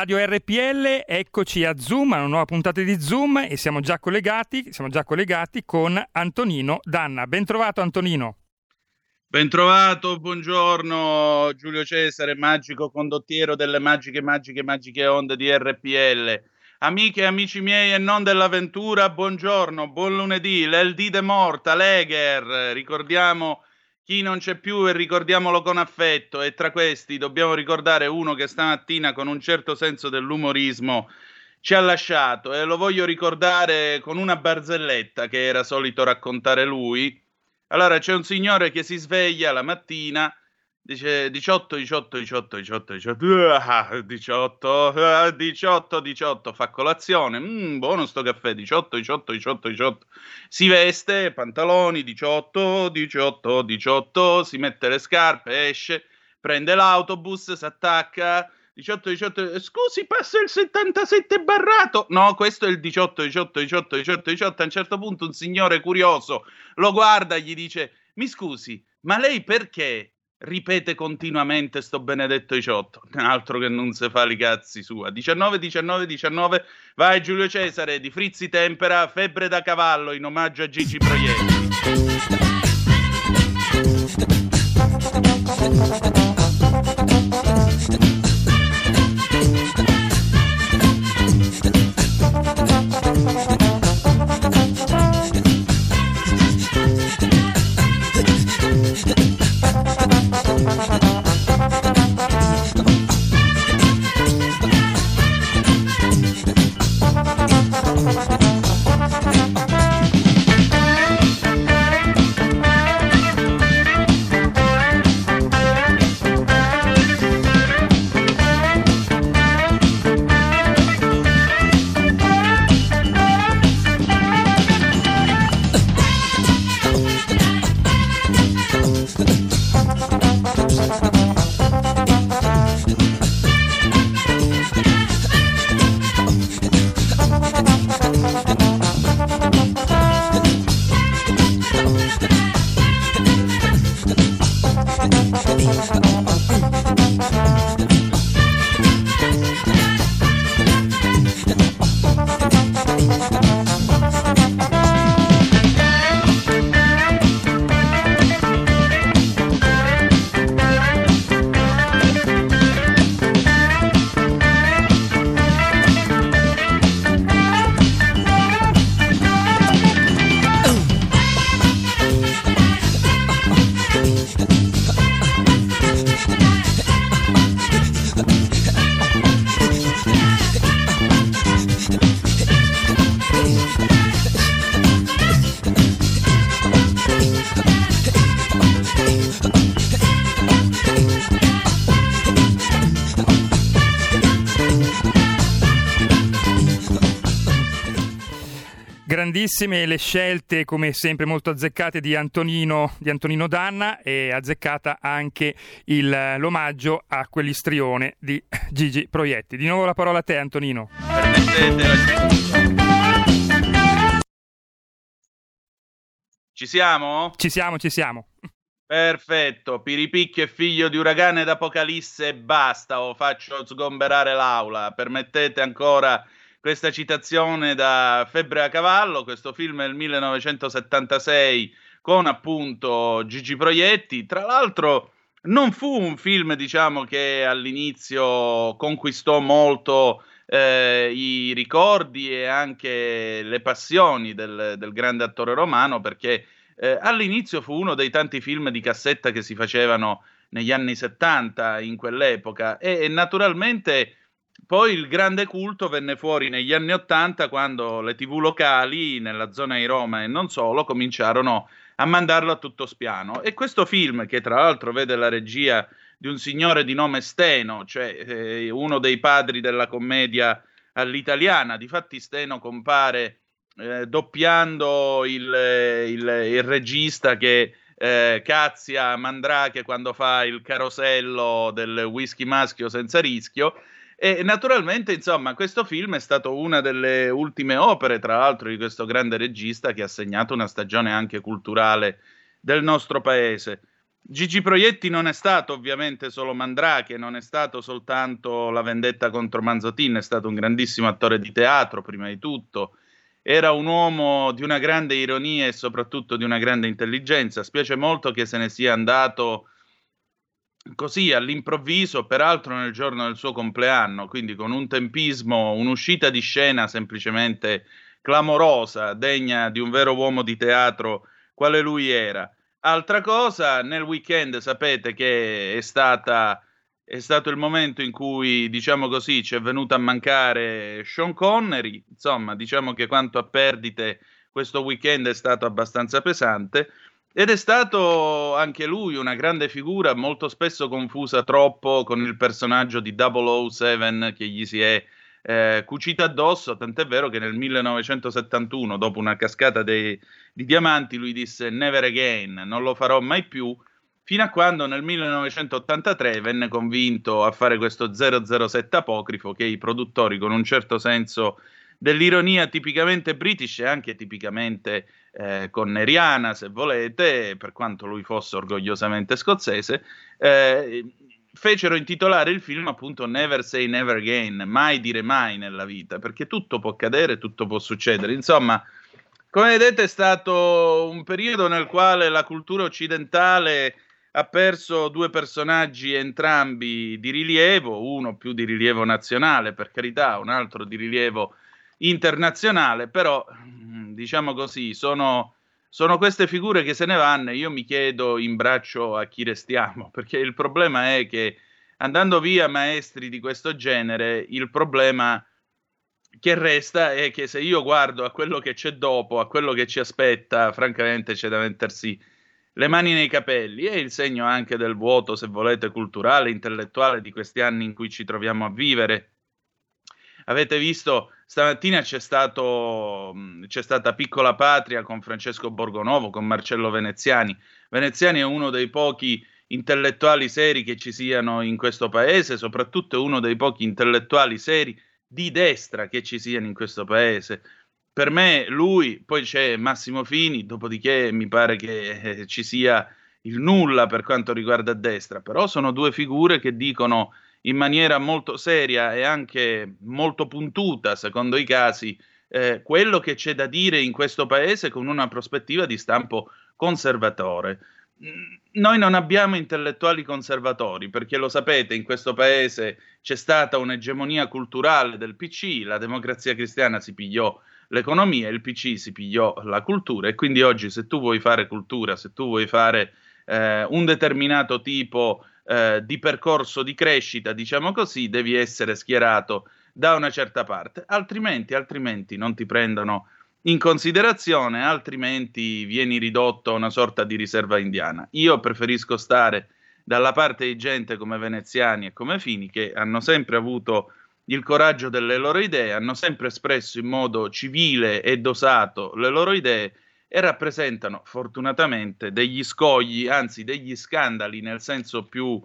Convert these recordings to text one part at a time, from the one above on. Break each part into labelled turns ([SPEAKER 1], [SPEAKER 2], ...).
[SPEAKER 1] Radio RPL, eccoci a Zoom, a una nuova puntata di Zoom e siamo già collegati, siamo già collegati con Antonino Danna. Ben trovato Antonino.
[SPEAKER 2] Bentrovato, buongiorno Giulio Cesare, magico condottiero delle magiche, magiche, magiche onde di RPL. Amiche e amici miei e non dell'avventura, buongiorno, buon lunedì, l'LD de Morta, Leger, ricordiamo chi non c'è più e ricordiamolo con affetto e tra questi dobbiamo ricordare uno che stamattina con un certo senso dell'umorismo ci ha lasciato. E lo voglio ricordare con una barzelletta che era solito raccontare lui. Allora c'è un signore che si sveglia la mattina, dice 18, 18, 18, 18, 18, 18, 18, 18, fa colazione, mm, buono sto caffè, 18, 18, 18, 18, si veste, pantaloni, 18, 18, 18, si mette le scarpe, esce, prende l'autobus, si attacca, 18, 18, scusi, passa il 77 barrato. No, questo è il 18, 18, 18, 18, 18. A un certo punto un signore curioso lo guarda e gli dice, mi scusi, ma lei perché ripete continuamente sto benedetto 18? Altro che non si fa li cazzi sua. 19, 19, 19. Vai Giulio Cesare di Frizzi Tempera, febbre da cavallo in omaggio a Gigi Proietti.
[SPEAKER 1] Grandissime le scelte, come sempre molto azzeccate, di Antonino, di Antonino Danna e azzeccata anche il, l'omaggio a quell'istrione di Gigi Proietti. Di nuovo la parola a te Antonino.
[SPEAKER 2] Ci siamo?
[SPEAKER 1] Ci siamo, ci siamo.
[SPEAKER 2] Perfetto, Piripicchio è figlio di uragano ed apocalisse e basta, o faccio sgomberare l'aula. Permettete ancora questa citazione da Febbre a cavallo, questo film del 1976 con appunto Gigi Proietti, tra l'altro non fu un film diciamo che all'inizio conquistò molto eh, i ricordi e anche le passioni del, del grande attore romano perché eh, all'inizio fu uno dei tanti film di cassetta che si facevano negli anni 70 in quell'epoca. E, e naturalmente poi il grande culto venne fuori negli anni Ottanta quando le tv locali nella zona di Roma e non solo cominciarono a mandarlo a tutto spiano. E questo film, che tra l'altro vede la regia di un signore di nome Steno, cioè eh, uno dei padri della commedia all'italiana. Difatti Steno compare eh, doppiando il, il, il, regista che eh, cazzia Mandrake quando fa il carosello del whisky maschio senza rischio. E naturalmente, insomma, questo film è stato una delle ultime opere, tra l'altro, di questo grande regista che ha segnato una stagione anche culturale del nostro paese. Gigi Proietti non è stato ovviamente solo Mandrake, non è stato soltanto la vendetta contro Manzotin, è stato un grandissimo attore di teatro prima di tutto, era un uomo di una grande ironia e soprattutto di una grande intelligenza, spiace molto che se ne sia andato così all'improvviso, peraltro nel giorno del suo compleanno, quindi con un tempismo, un'uscita di scena semplicemente clamorosa, degna di un vero uomo di teatro quale lui era. Altra cosa, nel weekend sapete che è, stata, è stato il momento in cui, diciamo così, ci è venuto a mancare Sean Connery, insomma, diciamo che quanto a perdite questo weekend è stato abbastanza pesante ed è stato anche lui una grande figura, molto spesso confusa troppo con il personaggio di 007 che gli si è eh, cucita addosso, tant'è vero che nel 1971, dopo una cascata dei, di diamanti, lui disse never again, non lo farò mai più, fino a quando nel 1983 venne convinto a fare questo 007 apocrifo che i produttori con un certo senso dell'ironia tipicamente british e anche tipicamente eh, conneriana, se volete, per quanto lui fosse orgogliosamente scozzese, eh, fecero intitolare il film appunto Never Say Never Again, mai dire mai nella vita, perché tutto può accadere, tutto può succedere. Insomma, come vedete è stato un periodo nel quale la cultura occidentale ha perso due personaggi entrambi di rilievo, uno più di rilievo nazionale, per carità, un altro di rilievo internazionale, però diciamo così, sono sono queste figure che se ne vanno e io mi chiedo in braccio a chi restiamo, perché il problema è che andando via maestri di questo genere, il problema che resta è che se io guardo a quello che c'è dopo, a quello che ci aspetta, francamente c'è da mettersi le mani nei capelli. È il segno anche del vuoto, se volete, culturale, intellettuale di questi anni in cui ci troviamo a vivere. Avete visto Stamattina c'è, stato, c'è stata Piccola Patria con Francesco Borgonovo, con Marcello Veneziani. Veneziani è uno dei pochi intellettuali seri che ci siano in questo paese, soprattutto è uno dei pochi intellettuali seri di destra che ci siano in questo paese. Per me lui, poi c'è Massimo Fini, dopodiché mi pare che eh, ci sia il nulla per quanto riguarda destra, però sono due figure che dicono in maniera molto seria e anche molto puntuta, secondo i casi, eh, quello che c'è da dire in questo paese con una prospettiva di stampo conservatore. Mm, noi non abbiamo intellettuali conservatori perché lo sapete, in questo paese c'è stata un'egemonia culturale del PC, la democrazia cristiana si pigliò l'economia, il PC si pigliò la cultura e quindi oggi se tu vuoi fare cultura, se tu vuoi fare eh, un determinato tipo eh, di percorso di crescita, diciamo così, devi essere schierato da una certa parte, altrimenti, altrimenti non ti prendono in considerazione, altrimenti vieni ridotto a una sorta di riserva indiana. Io preferisco stare dalla parte di gente come veneziani e come fini che hanno sempre avuto il coraggio delle loro idee, hanno sempre espresso in modo civile e dosato le loro idee e rappresentano fortunatamente degli scogli, anzi degli scandali nel senso più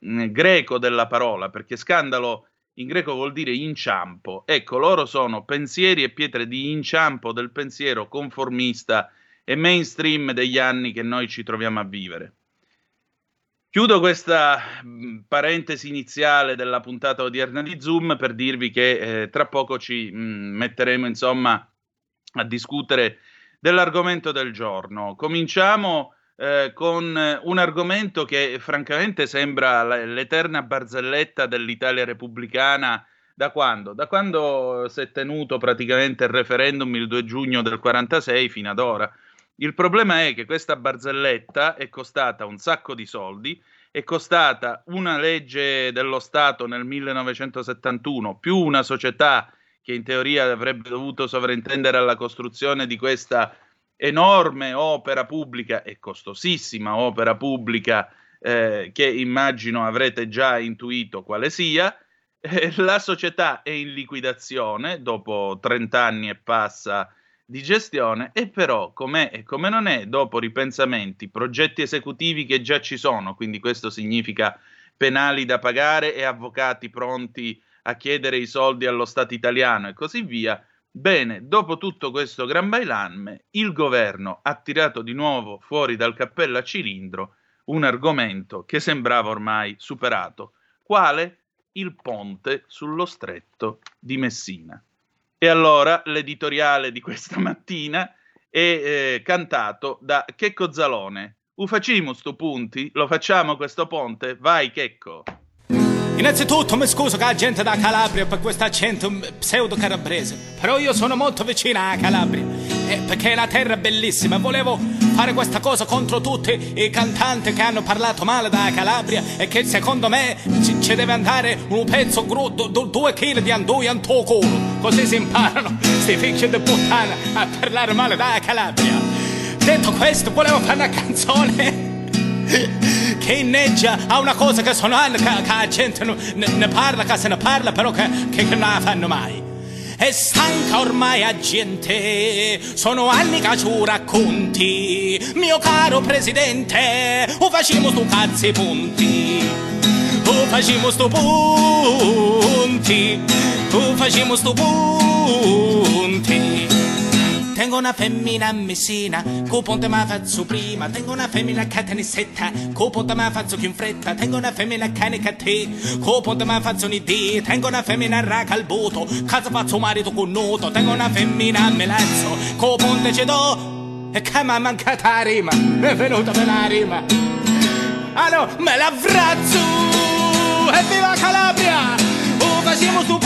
[SPEAKER 2] mh, mm, greco della parola, perché scandalo in greco vuol dire inciampo. Ecco, loro sono pensieri e pietre di inciampo del pensiero conformista e mainstream degli anni che noi ci troviamo a vivere. Chiudo questa mh, parentesi iniziale della puntata odierna di Zoom per dirvi che eh, tra poco ci mh, metteremo insomma a discutere dell'argomento del giorno. Cominciamo eh, con un argomento che francamente sembra l'eterna barzelletta dell'Italia repubblicana da quando? Da quando si è tenuto praticamente il referendum il 2 giugno del 46 fino ad ora. Il problema è che questa barzelletta è costata un sacco di soldi, è costata una legge dello Stato nel 1971 più una società che in teoria avrebbe dovuto sovrintendere alla costruzione di questa enorme opera pubblica e costosissima opera pubblica eh, che immagino avrete già intuito quale sia. Eh, la società è in liquidazione dopo 30 anni e passa di gestione e però com'è e come non è, dopo ripensamenti, progetti esecutivi che già ci sono, quindi questo significa penali da pagare e avvocati pronti a chiedere i soldi allo Stato italiano e così via. Bene, dopo tutto questo gran bailamme, il governo ha tirato di nuovo fuori dal cappello a cilindro un argomento che sembrava ormai superato, quale il ponte sullo stretto di Messina. E allora l'editoriale di questa mattina è eh, cantato da Checco Zalone. U facciamo sto punti? Lo facciamo questo ponte? Vai Checco!
[SPEAKER 3] Innanzitutto mi scuso che la gente da Calabria per questo accento pseudo calabrese, però io sono molto vicina a Calabria, eh, perché è una terra bellissima volevo fare questa cosa contro tutti i cantanti che hanno parlato male da Calabria e che secondo me ci, deve andare un pezzo gru, du, du, due chili di anduia in tuo culo, così si imparano sti figli di puttana a parlare male da Calabria. Detto questo, volevo fare una canzone che inneggia a una cosa che sono anni che, la gente ne, ne, parla, che se ne parla, però che, che, che non la fanno mai. È stanca ormai a gente, sono anni che ci racconti, mio caro presidente, o facciamo sto cazzi punti, o facciamo sto punti, o facciamo sto punti. Tengo una femmina a Messina, co ponte ma faccio prima. Tengo una femmina a Catanissetta, co ponte ma faccio più in fretta. Tengo una femmina a cane a te, co ponte ma faccio un. Tengo una femmina a raca al voto, casa faccio marito con noto. Tengo una femmina a Melazzo, co ponte ce do. E che mi è mancata la rima, mi è venuta per la rima. Ah no, me l'avrazzo! E viva Calabria! Oh, facciamo sto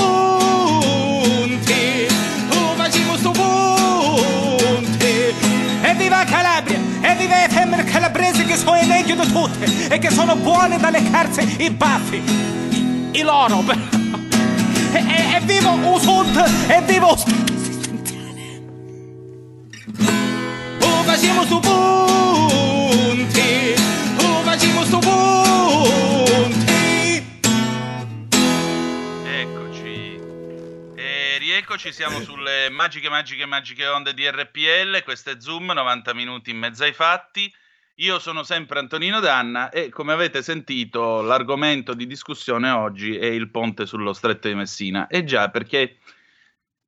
[SPEAKER 3] E viva le femmine calabresi che sono i meglio di tutte e che sono buone dalle carze, i baffi, i loro. E, e, e vivo un sud! E vivo un assistenziale! Oh, facciamo su punti! Oh, facciamo su punti!
[SPEAKER 2] E rieccoci, siamo sulle magiche, magiche, magiche onde di RPL. Questo è Zoom, 90 minuti in mezzo ai fatti. Io sono sempre Antonino Danna e come avete sentito l'argomento di discussione oggi è il ponte sullo stretto di Messina. E già perché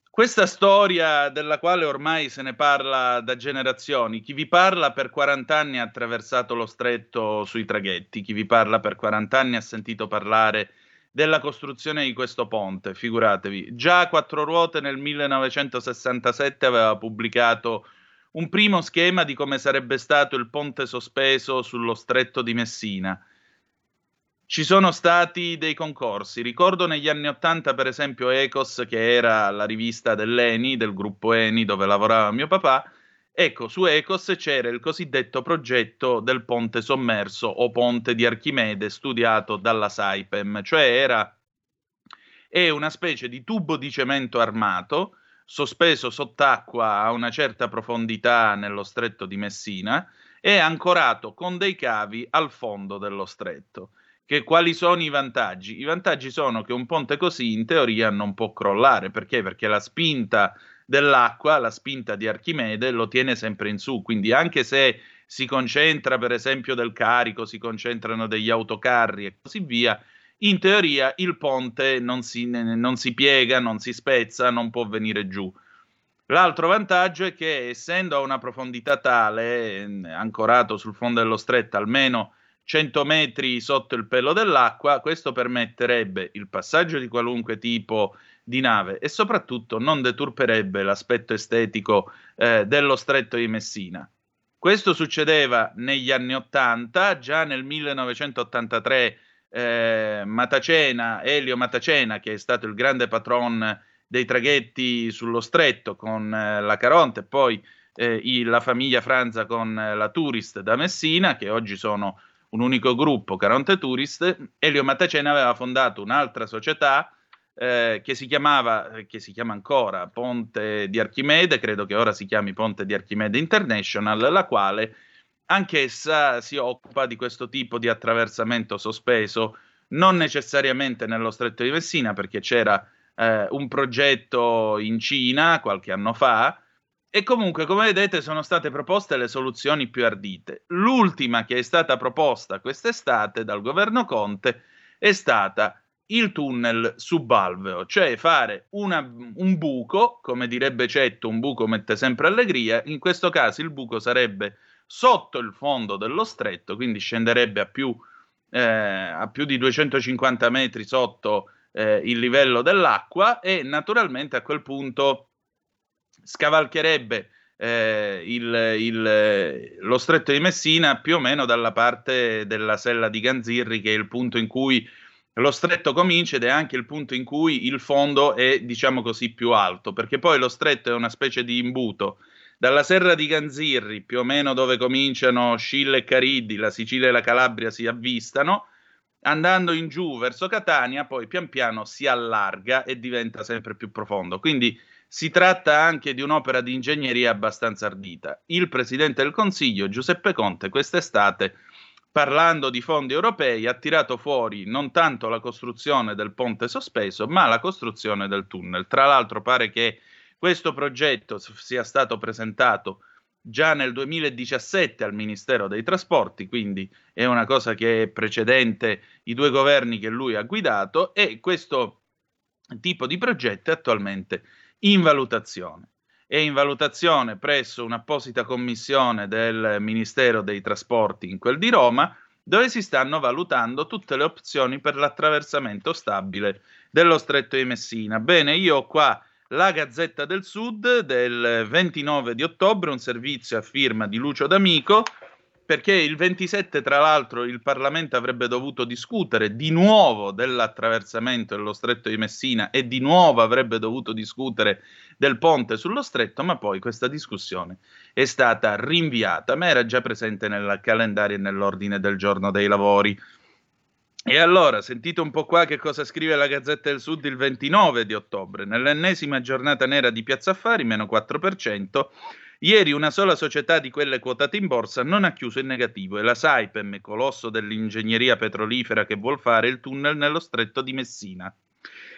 [SPEAKER 2] questa storia della quale ormai se ne parla da generazioni, chi vi parla per 40 anni ha attraversato lo stretto sui traghetti, chi vi parla per 40 anni ha sentito parlare della costruzione di questo ponte, figuratevi. Già Quattro Ruote nel 1967 aveva pubblicato un primo schema di come sarebbe stato il ponte sospeso sullo stretto di Messina. Ci sono stati dei concorsi, ricordo negli anni Ottanta per esempio Ecos, che era la rivista dell'ENI, del gruppo ENI dove lavorava mio papà, ecco su Ecos c'era il cosiddetto progetto del ponte sommerso o ponte di Archimede studiato dalla Saipem, cioè era è una specie di tubo di cemento armato sospeso sott'acqua a una certa profondità nello stretto di Messina e ancorato con dei cavi al fondo dello stretto. Che quali sono i vantaggi? I vantaggi sono che un ponte così in teoria non può crollare, perché? Perché la spinta dell'acqua, la spinta di Archimede, lo tiene sempre in su, quindi anche se si concentra per esempio del carico, si concentrano degli autocarri e così via, in teoria il ponte non si, non si piega, non si spezza, non può venire giù. L'altro vantaggio è che essendo a una profondità tale, ancorato sul fondo dello stretto almeno 100 metri sotto il pelo dell'acqua, questo permetterebbe il passaggio di qualunque tipo di nave e soprattutto non deturperebbe l'aspetto estetico eh, dello stretto di Messina. Questo succedeva negli anni 80, già nel 1983 eh, Matacena, Elio Matacena, che è stato il grande patron dei traghetti sullo stretto con eh, la Caronte poi eh, la famiglia Franza con eh, la Tourist da Messina, che oggi sono un unico gruppo, Caronte Tourist, Elio Matacena aveva fondato un'altra società eh, che si chiamava, eh, che si chiama ancora Ponte di Archimede, credo che ora si chiami Ponte di Archimede International, la quale anch'essa si occupa di questo tipo di attraversamento sospeso, non necessariamente nello stretto di Messina, perché c'era eh, un progetto in Cina qualche anno fa, e comunque, come vedete, sono state proposte le soluzioni più ardite. L'ultima che è stata proposta quest'estate dal governo Conte è stata il tunnel subalveo, cioè fare una, un buco, come direbbe Cetto, un buco mette sempre allegria, in questo caso il buco sarebbe sotto il fondo dello stretto, quindi scenderebbe a più, eh, a più di 250 metri sotto eh, il livello dell'acqua e naturalmente a quel punto scavalcherebbe eh, il, il, lo stretto di Messina più o meno dalla parte della sella di Ganzirri, che è il punto in cui lo stretto comincia ed è anche il punto in cui il fondo è, diciamo così, più alto, perché poi lo stretto è una specie di imbuto. Dalla serra di Ganzirri, più o meno dove cominciano Scilla e Cariddi, la Sicilia e la Calabria si avvistano, andando in giù verso Catania, poi pian piano si allarga e diventa sempre più profondo. Quindi si tratta anche di un'opera di ingegneria abbastanza ardita. Il Presidente del Consiglio, Giuseppe Conte, quest'estate, parlando di fondi europei, ha tirato fuori non tanto la costruzione del ponte sospeso, ma la costruzione del tunnel. Tra l'altro pare che questo progetto sia stato presentato già nel 2017 al Ministero dei Trasporti, quindi è una cosa che è precedente i due governi che lui ha guidato e questo tipo di progetto è attualmente in valutazione. È in valutazione presso un'apposita commissione del Ministero dei Trasporti in quel di Roma, dove si stanno valutando tutte le opzioni per l'attraversamento stabile dello stretto di Messina. Bene, io ho qua la Gazzetta del Sud del 29 di ottobre, un servizio a firma di Lucio D'Amico, perché il 27, tra l'altro, il Parlamento avrebbe dovuto discutere di nuovo dell'attraversamento dello stretto di Messina e di nuovo avrebbe dovuto discutere del ponte sullo stretto, ma poi questa discussione è stata rinviata, ma era già presente nel calendario e nell'ordine del giorno dei lavori. E allora, sentite un po' qua che cosa scrive la Gazzetta del Sud il 29 di ottobre. Nell'ennesima giornata nera di Piazza Affari, meno 4%, ieri una sola società di quelle quotate in borsa non ha chiuso in negativo e la Saipem, colosso dell'ingegneria petrolifera che vuol fare il tunnel nello stretto di Messina.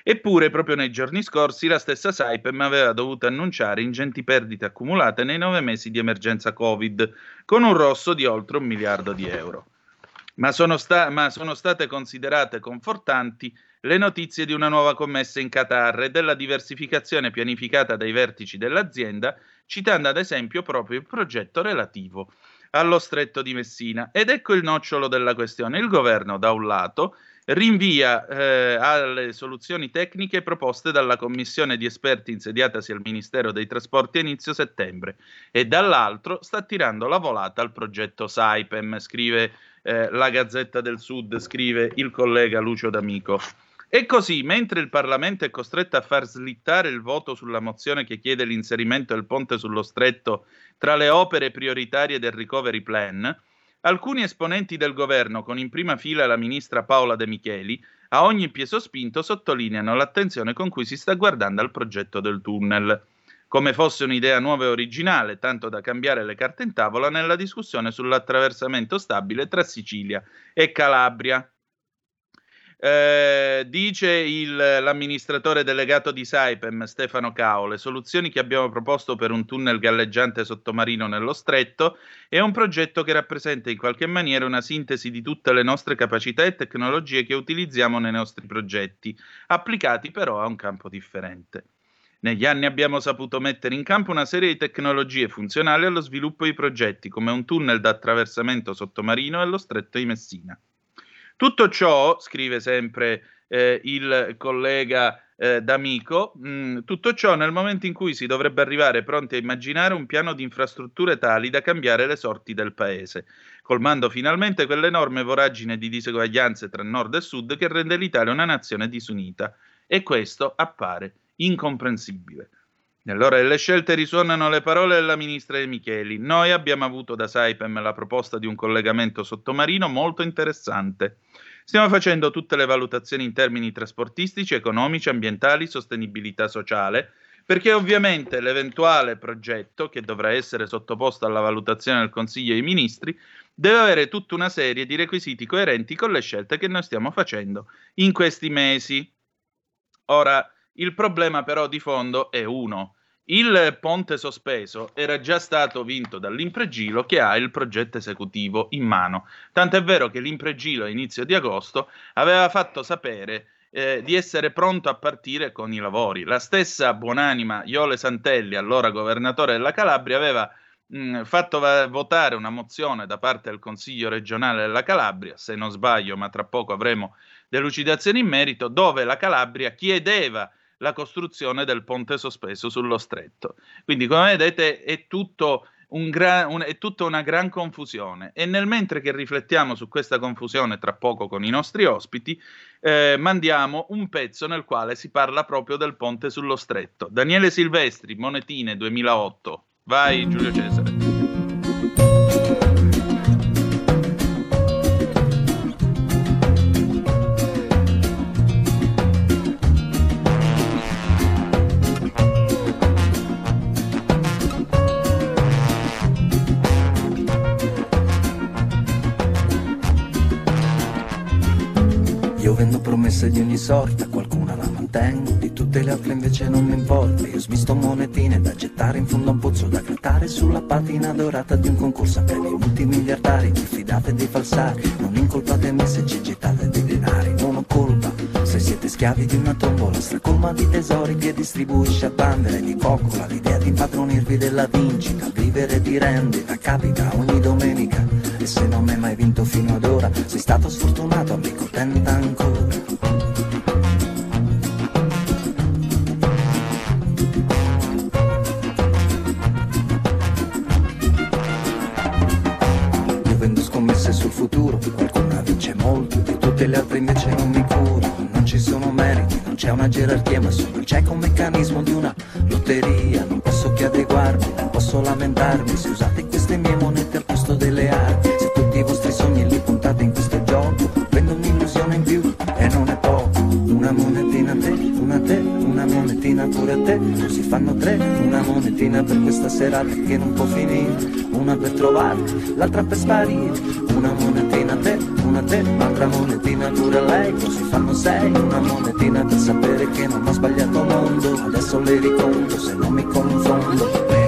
[SPEAKER 2] Eppure, proprio nei giorni scorsi, la stessa Saipem aveva dovuto annunciare ingenti perdite accumulate nei nove mesi di emergenza Covid, con un rosso di oltre un miliardo di euro ma sono, sta- ma sono state considerate confortanti le notizie di una nuova commessa in Qatar e della diversificazione pianificata dai vertici dell'azienda, citando ad esempio proprio il progetto relativo allo stretto di Messina. Ed ecco il nocciolo della questione. Il governo, da un lato, rinvia eh, alle soluzioni tecniche proposte dalla commissione di esperti insediatasi al Ministero dei Trasporti a inizio settembre e dall'altro sta tirando la volata al progetto Saipem, scrive eh, la Gazzetta del Sud, scrive il collega Lucio D'Amico. E così, mentre il Parlamento è costretto a far slittare il voto sulla mozione che chiede l'inserimento del ponte sullo stretto tra le opere prioritarie del recovery plan, alcuni esponenti del governo, con in prima fila la ministra Paola De Micheli, a ogni piezo spinto sottolineano l'attenzione con cui si sta guardando al progetto del tunnel come fosse un'idea nuova e originale, tanto da cambiare le carte in tavola nella discussione sull'attraversamento stabile tra Sicilia e Calabria. Eh, dice il, l'amministratore delegato di Saipem Stefano Cao, le soluzioni che abbiamo proposto per un tunnel galleggiante sottomarino nello stretto è un progetto che rappresenta in qualche maniera una sintesi di tutte le nostre capacità e tecnologie che utilizziamo nei nostri progetti, applicati però a un campo differente. Negli anni abbiamo saputo mettere in campo una serie di tecnologie funzionali allo sviluppo di progetti, come un tunnel d'attraversamento sottomarino e lo stretto di Messina. Tutto ciò, scrive sempre eh, il collega eh, D'Amico, mh, mm, tutto ciò nel momento in cui si dovrebbe arrivare pronti a immaginare un piano di infrastrutture tali da cambiare le sorti del paese, colmando finalmente quell'enorme voragine di diseguaglianze tra nord e sud che rende l'Italia una nazione disunita. E questo appare incomprensibile. Nell'ora delle scelte risuonano le parole della ministra De Micheli. Noi abbiamo avuto da Saipem la proposta di un collegamento sottomarino molto interessante. Stiamo facendo tutte le valutazioni in termini trasportistici, economici, ambientali, sostenibilità sociale, perché ovviamente l'eventuale progetto, che dovrà essere sottoposto alla valutazione del Consiglio dei Ministri, deve avere tutta una serie di requisiti coerenti con le scelte che noi stiamo facendo in questi mesi. Ora, il problema però di fondo è uno. Il ponte sospeso era già stato vinto dall'Impregilo che ha il progetto esecutivo in mano. Tant'è vero che l'Impregilo a inizio di agosto aveva fatto sapere eh, di essere pronto a partire con i lavori. La stessa buonanima Iole Santelli, allora governatore della Calabria, aveva mh, fatto va- votare una mozione da parte del Consiglio regionale della Calabria, se non sbaglio, ma tra poco avremo delucidazioni in merito, dove la Calabria chiedeva la costruzione del ponte sospeso sullo stretto. Quindi, come vedete, è un gra- un, è tutta una gran confusione e nel mentre che riflettiamo su questa confusione tra poco con i nostri ospiti, eh, mandiamo un pezzo nel quale si parla proprio del ponte sullo stretto. Daniele Silvestri, Monetine 2008. Vai Giulio Cesare.
[SPEAKER 4] Promesse di ogni sorta, qualcuna la mantengo, di tutte le altre invece non mi importa. Io smisto monetine da gettare in fondo a un pozzo, da grattare sulla patina dorata di un concorso a premi multimiliardari. Diffidate dei falsari, non incolpate me se ci gettate dei denari, non ho colpa. Se siete schiavi di una tombola stracolma di tesori che distribuisce a bandere di coccola, l'idea di impadronirvi della vincita, vivere di rendita, capita ogni domenica. E se non mi hai mai vinto fino ad ora, sei stato sfortunato, amico, tenta ancora. Futuro, qualcuna vince molto e tutte le altre invece non mi curo. Non ci sono meriti, non c'è una gerarchia, ma solo il cieco meccanismo di una lotteria. Non posso che adeguarmi, non posso lamentarmi se usate queste mie monete al posto delle armi. Se tutti i vostri sogni li puntate in questo Una monetina a te, una a te, una monetina pure a te, così fanno tre, una monetina per questa serata che non può finire. Una per trovarti, l'altra per sparire, una monetina a te, una a te, un'altra monetina pure a lei, così fanno sei, una monetina per sapere che non ho sbagliato mondo, adesso le riconto se non mi confondo.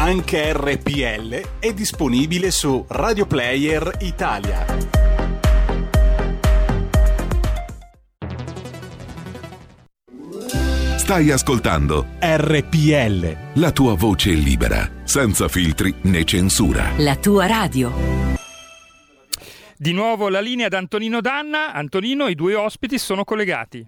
[SPEAKER 5] Anche RPL è disponibile su Radio Player Italia.
[SPEAKER 6] Stai ascoltando
[SPEAKER 5] RPL.
[SPEAKER 6] la tua voce libera, senza filtri né censura.
[SPEAKER 7] La tua radio.
[SPEAKER 1] Di nuovo la linea ad Antonino Danna. Antonino, i due ospiti sono collegati.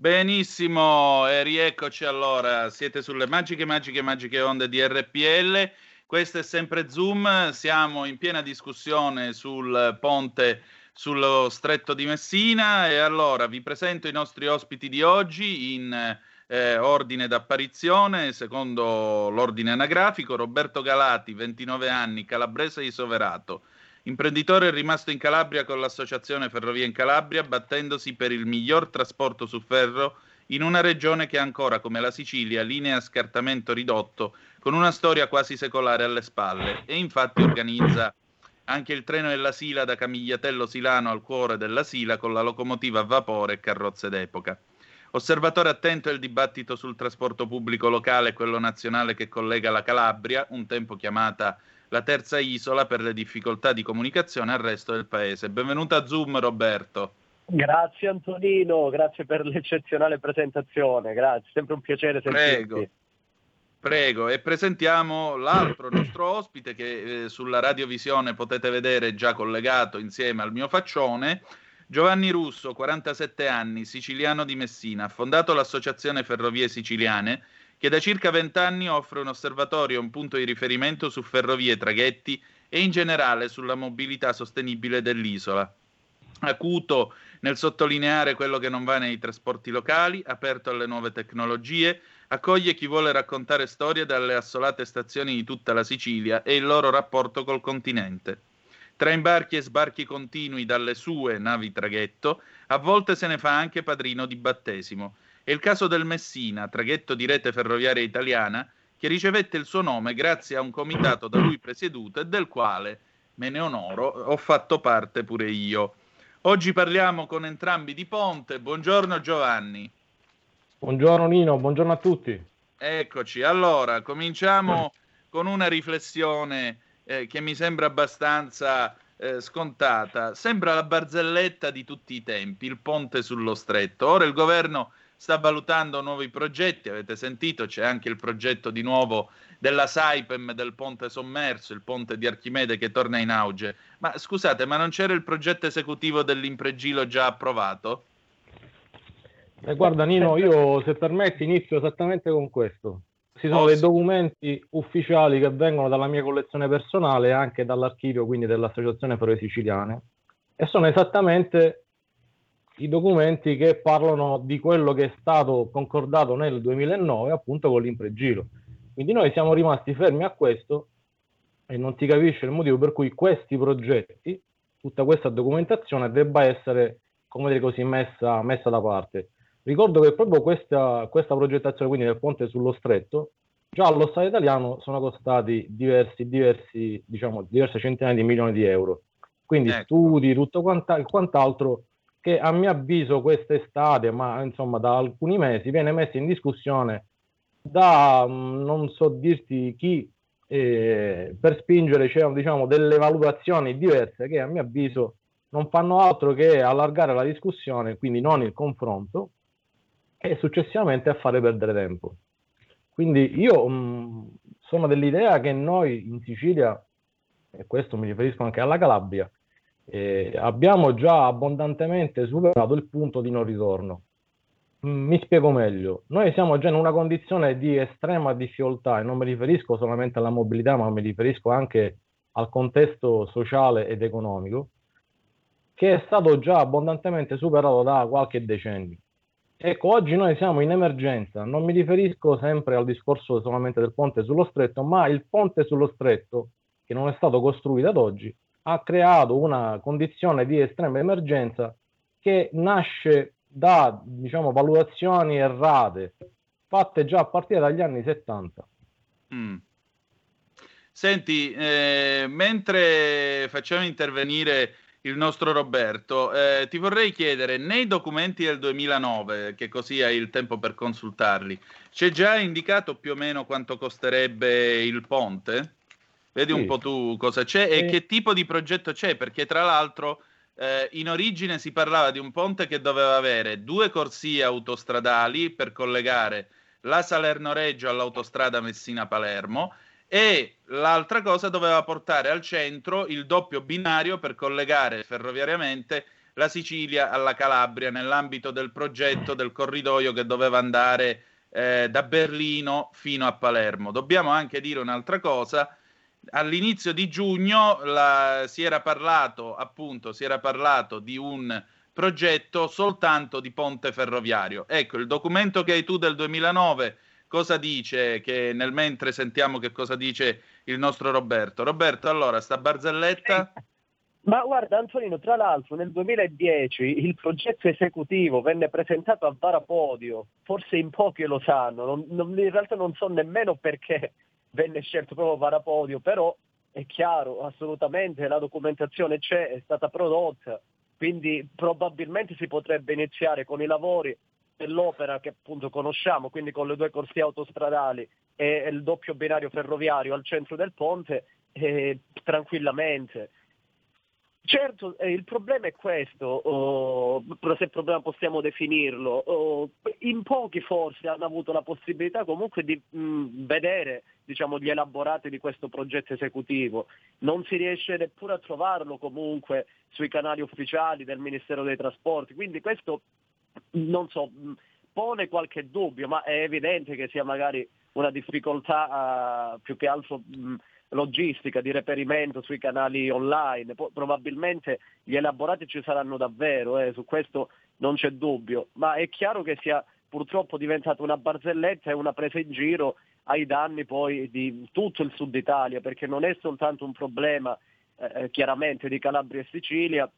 [SPEAKER 2] Benissimo, e rieccoci allora. Siete sulle magiche, magiche, magiche onde di RPL. Questo è sempre Zoom. Siamo in piena discussione sul ponte sullo stretto di Messina. E allora vi presento i nostri ospiti di oggi in eh, ordine d'apparizione, secondo l'ordine anagrafico. Roberto Galati, 29 anni, calabrese di Soverato. Imprenditore rimasto in Calabria con l'associazione Ferrovie in Calabria, battendosi per il miglior trasporto su ferro in una regione che ancora, come la Sicilia, linee a scartamento ridotto, con una storia quasi secolare alle spalle, e infatti organizza anche il treno della Sila da Camigliatello Silano al cuore della Sila con la locomotiva a vapore e carrozze d'epoca. Osservatore attento del dibattito sul trasporto pubblico locale e quello nazionale che collega la Calabria, un tempo chiamata la terza isola per le difficoltà di comunicazione al resto del paese. Benvenuto a Zoom Roberto.
[SPEAKER 8] Grazie Antonino, grazie per l'eccezionale presentazione, grazie, sempre un piacere sentirti.
[SPEAKER 2] Prego. Prego, e presentiamo l'altro nostro ospite che eh, sulla radiovisione potete vedere già collegato insieme al mio faccione. Giovanni Russo, 47 anni, siciliano di Messina, ha fondato l'associazione Ferrovie Siciliane che da circa 20 anni offre un osservatorio e un punto di riferimento su ferrovie, traghetti e in generale sulla mobilità sostenibile dell'isola. Acuto nel sottolineare quello che non va nei trasporti locali, aperto alle nuove tecnologie, accoglie chi vuole raccontare storie dalle assolate stazioni di tutta la Sicilia e il loro rapporto col continente. Tra imbarchi e sbarchi continui dalle sue navi traghetto, a volte se ne fa anche padrino di battesimo. È il caso del Messina, traghetto di rete ferroviaria italiana, che ricevette il suo nome grazie a un comitato da lui presieduto e del quale, me ne onoro, ho fatto parte pure io. Oggi parliamo con entrambi di Ponte. Buongiorno Giovanni.
[SPEAKER 8] Buongiorno Nino, buongiorno a tutti.
[SPEAKER 2] Eccoci, allora cominciamo con una riflessione eh, che mi sembra abbastanza eh, scontata. Sembra la barzelletta di tutti i tempi, il ponte sullo stretto. Ora il governo sta valutando nuovi progetti, avete sentito, c'è anche il progetto di nuovo della Saipem del ponte sommerso, il ponte di Archimede che torna in auge. Ma scusate, ma non c'era il progetto esecutivo dell'Impregilo già approvato?
[SPEAKER 8] Eh, guarda Nino, io se permetti inizio esattamente con questo. Ci sono oh, dei documenti ufficiali che vengono dalla mia collezione personale e anche dall'archivio quindi dell'Associazione Ferrovie Siciliane e sono esattamente i documenti che parlano di quello che è stato concordato nel 2009 appunto con l'impregilo. Quindi noi siamo rimasti fermi a questo e non si capisce il motivo per cui questi progetti, tutta questa documentazione debba essere, come dire così, messa, messa da parte. Ricordo che proprio questa, questa progettazione, quindi del ponte sullo stretto, già allo Stato italiano sono costati diversi, diversi, diciamo, diverse centinaia di milioni di euro. Quindi ecco. studi, tutto quanta, quant'altro che a mio avviso quest'estate, ma insomma da alcuni mesi, viene messo in discussione da mm, non so dirti chi eh, per spingere cioè, diciamo, delle valutazioni diverse che a mio avviso non fanno altro che allargare la discussione, quindi non il confronto, e successivamente a fare perdere tempo. Quindi io mh, mm, sono dell'idea che noi in Sicilia, e questo mi riferisco anche alla Calabria, eh, abbiamo già abbondantemente superato il punto di non ritorno. Mm, mi spiego meglio, noi siamo già in una condizione di estrema difficoltà e non mi riferisco solamente alla mobilità, ma mi riferisco anche al contesto sociale ed economico, che è stato già abbondantemente superato da qualche decennio. Ecco, oggi noi siamo in emergenza, non mi riferisco sempre al discorso solamente del ponte sullo stretto, ma il ponte sullo stretto, che non è stato costruito ad oggi, ha creato una condizione di estrema emergenza che nasce da diciamo, valutazioni errate fatte già a partire dagli anni 70. Mm.
[SPEAKER 2] Senti, eh, mentre facciamo intervenire il nostro Roberto. Eh, ti vorrei chiedere, nei documenti del 2009, che così hai il tempo per consultarli, c'è già indicato più o meno quanto costerebbe il ponte? Vedi sì. un po' tu cosa c'è e che tipo di progetto c'è, perché tra l'altro eh, in origine si parlava di un ponte che doveva avere due corsie autostradali per collegare la Salerno-Reggio all'autostrada Messina-Palermo e l'altra cosa doveva portare al centro il doppio binario per collegare ferroviariamente la Sicilia alla Calabria nell'ambito del progetto del corridoio che doveva andare eh, da Berlino fino a Palermo. Dobbiamo anche dire un'altra cosa. All'inizio di giugno la, si era parlato appunto si era parlato di un progetto soltanto di ponte ferroviario. Ecco, il documento che hai tu del 2009 cosa dice, che nel mentre sentiamo che cosa dice il nostro Roberto. Roberto, allora, sta barzelletta...
[SPEAKER 9] Ma guarda Antonino, tra l'altro nel 2010 il progetto esecutivo venne presentato a Varapodio, forse in pochi lo sanno, non, non, in realtà non so nemmeno perché venne scelto proprio Varapodio, però è chiaro, assolutamente la documentazione c'è, è stata prodotta, quindi probabilmente si potrebbe iniziare con i lavori dell'opera che appunto conosciamo, quindi con le due corsie autostradali e il doppio binario ferroviario al centro del ponte, eh, tranquillamente. Certo, eh, il problema è questo, oh, se problema possiamo definirlo. Oh, in pochi forse hanno avuto la possibilità comunque di mh, vedere diciamo, gli elaborati di questo progetto esecutivo. Non si riesce neppure a trovarlo comunque sui canali ufficiali del Ministero dei Trasporti, quindi questo non so, pone qualche dubbio, ma è evidente che sia magari una difficoltà uh, più che altro mh, logistica di reperimento sui canali online, po- probabilmente gli elaborati ci saranno davvero, eh, su questo non c'è dubbio, ma è chiaro che sia purtroppo diventata una barzelletta e una presa in giro ai danni poi di tutto il sud Italia, perché non è soltanto un problema eh, eh chiaramente di Calabria e Sicilia,